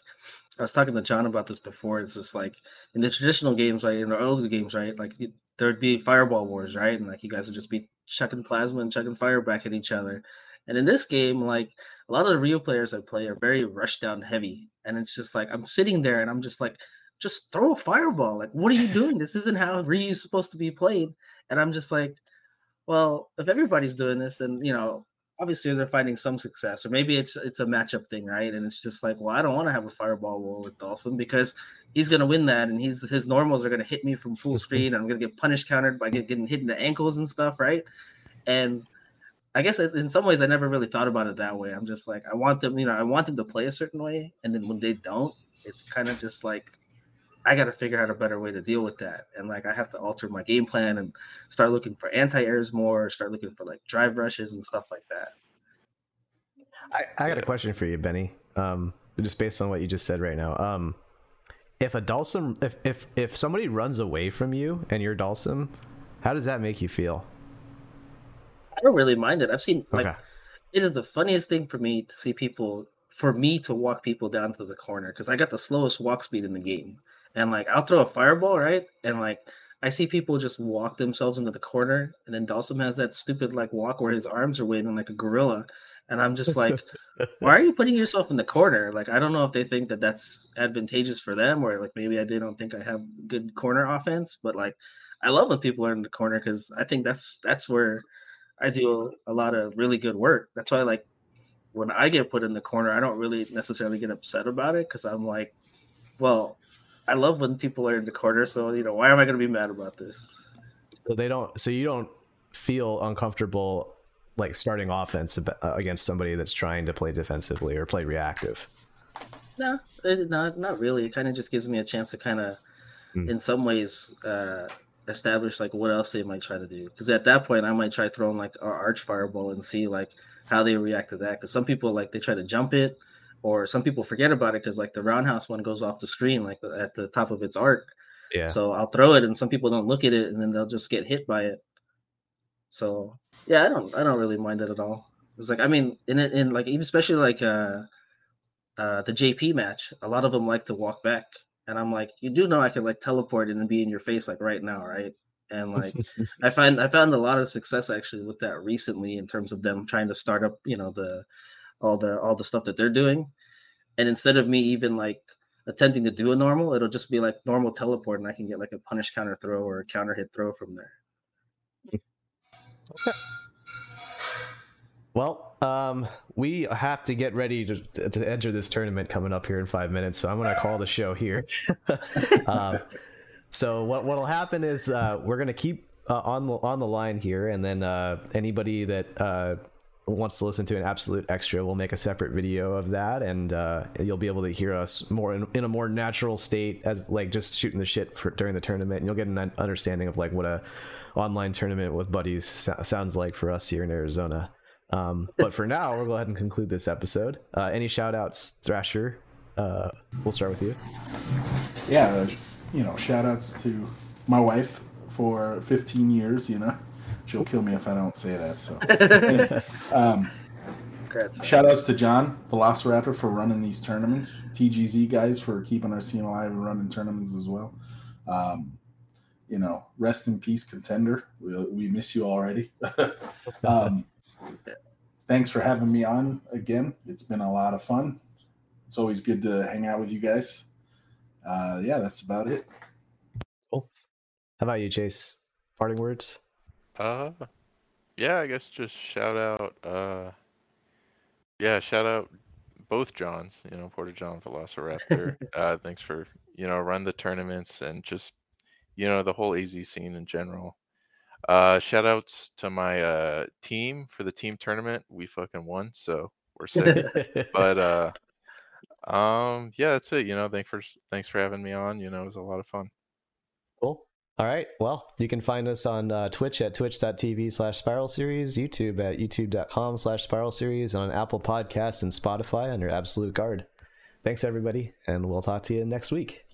I was talking to John about this before. It's just like in the traditional games, right, in the older games, right, like you- there'd be fireball wars, right, and like you guys would just be chucking plasma and chucking fire back at each other. And in this game, like a lot of the real players I play are very rush down heavy, and it's just like I'm sitting there and I'm just like, just throw a fireball. Like, what are you doing? This isn't how Ryu's supposed to be played. And I'm just like, well, if everybody's doing this, then you know, obviously they're finding some success, or maybe it's it's a matchup thing, right? And it's just like, well, I don't want to have a fireball war with Dawson because he's gonna win that, and he's his normals are gonna hit me from full screen, and I'm gonna get punished countered by get, getting hit in the ankles and stuff, right? And I guess in some ways I never really thought about it that way. I'm just like I want them, you know, I want them to play a certain way, and then when they don't, it's kind of just like I got to figure out a better way to deal with that, and like I have to alter my game plan and start looking for anti airs more, start looking for like drive rushes and stuff like that.
I, I got a question for you, Benny. Um, just based on what you just said right now. Um, if a Dhalsim, if if if somebody runs away from you and you're Dhalsim, how does that make you feel?
I don't really mind it. I've seen like
Okay.
it is the funniest thing for me to see people for me to walk people down to the corner because I got the slowest walk speed in the game. And like I'll throw a fireball, right? And like I see people just walk themselves into the corner, and then Dawson has that stupid like walk where his arms are waving like a gorilla. And I'm just like, why are you putting yourself in the corner? Like, I don't know if they think that that's advantageous for them, or like maybe I they don't think I have good corner offense. But like, I love when people are in the corner because I think that's that's where I do a lot of really good work. That's why like when I get put in the corner, I don't really necessarily get upset about it because I'm like, well, I love when people are in the corner. So you know, why am I going to be mad about this?
So they don't. So you don't feel uncomfortable like starting offense uh, against somebody that's trying to play defensively or play reactive.
No, it, not not really. It kind of just gives me a chance to kind of,
Hmm.
in some ways, uh, establish like what else they might try to do. Because at that point, I might try throwing like an arch fireball and see like how they react to that. Because some people like they try to jump it, or some people forget about it because like the roundhouse one goes off the screen like at the top of its arc.
Yeah.
So I'll throw it, and some people don't look at it, and then they'll just get hit by it. So yeah, I don't I don't really mind it at all. It's like I mean, in it in like even especially like uh uh the JP match, a lot of them like to walk back, and I'm like, you do know I can like teleport and be in your face like right now, right? And like I find I found a lot of success actually with that recently in terms of them trying to start up, you know, the all the all the stuff that they're doing. And instead of me even like attempting to do a normal, it'll just be like normal teleport and I can get like a punish counter throw or a counter hit throw from there.
okay Well, um, we have to get ready to, to enter this tournament coming up here in five minutes, so I'm going to call the show here. uh, so what what'll happen is uh, we're going to keep uh, on the on the line here, and then uh, anybody that uh, wants to listen to an absolute extra, we'll make a separate video of that, and uh, you'll be able to hear us more in, in a more natural state, as like just shooting the shit for, during the tournament, and you'll get an understanding of like what a online tournament with buddies so- sounds like for us here in Arizona. Um, but for now, we'll go ahead and conclude this episode. Uh, any shout outs, Thrasher? Uh, we'll start with you.
yeah, you know, shout outs to my wife for 15 years, you know. She'll kill me if I don't say that. So, um,
Congrats.
shout outs to John Velociraptor for running these tournaments. TGZ guys for keeping our scene alive and running tournaments as well. Um, you know, rest in peace, contender. We, we miss you already. um, thanks for having me on again. It's been a lot of fun. It's always good to hang out with you guys. Uh, yeah, that's about it. Cool.
How about you, Chase? Parting words?
Uh, yeah, I guess just shout out. Uh, yeah, shout out both Johns. You know, Porter John, Velociraptor. uh, thanks for you know run the tournaments and just you know the whole AZ scene in general. Uh, shout outs to my uh team for the team tournament. We fucking won, so we're sick. but uh, um, yeah, that's it. You know, thanks for thanks for having me on. You know, it was a lot of fun.
Cool. All right. Well, you can find us on uh, Twitch at twitch.tv slash spiral series, YouTube at youtube.com slash spiral series, and on Apple Podcasts and Spotify under Absolute Guard. Thanks, everybody, and we'll talk to you next week.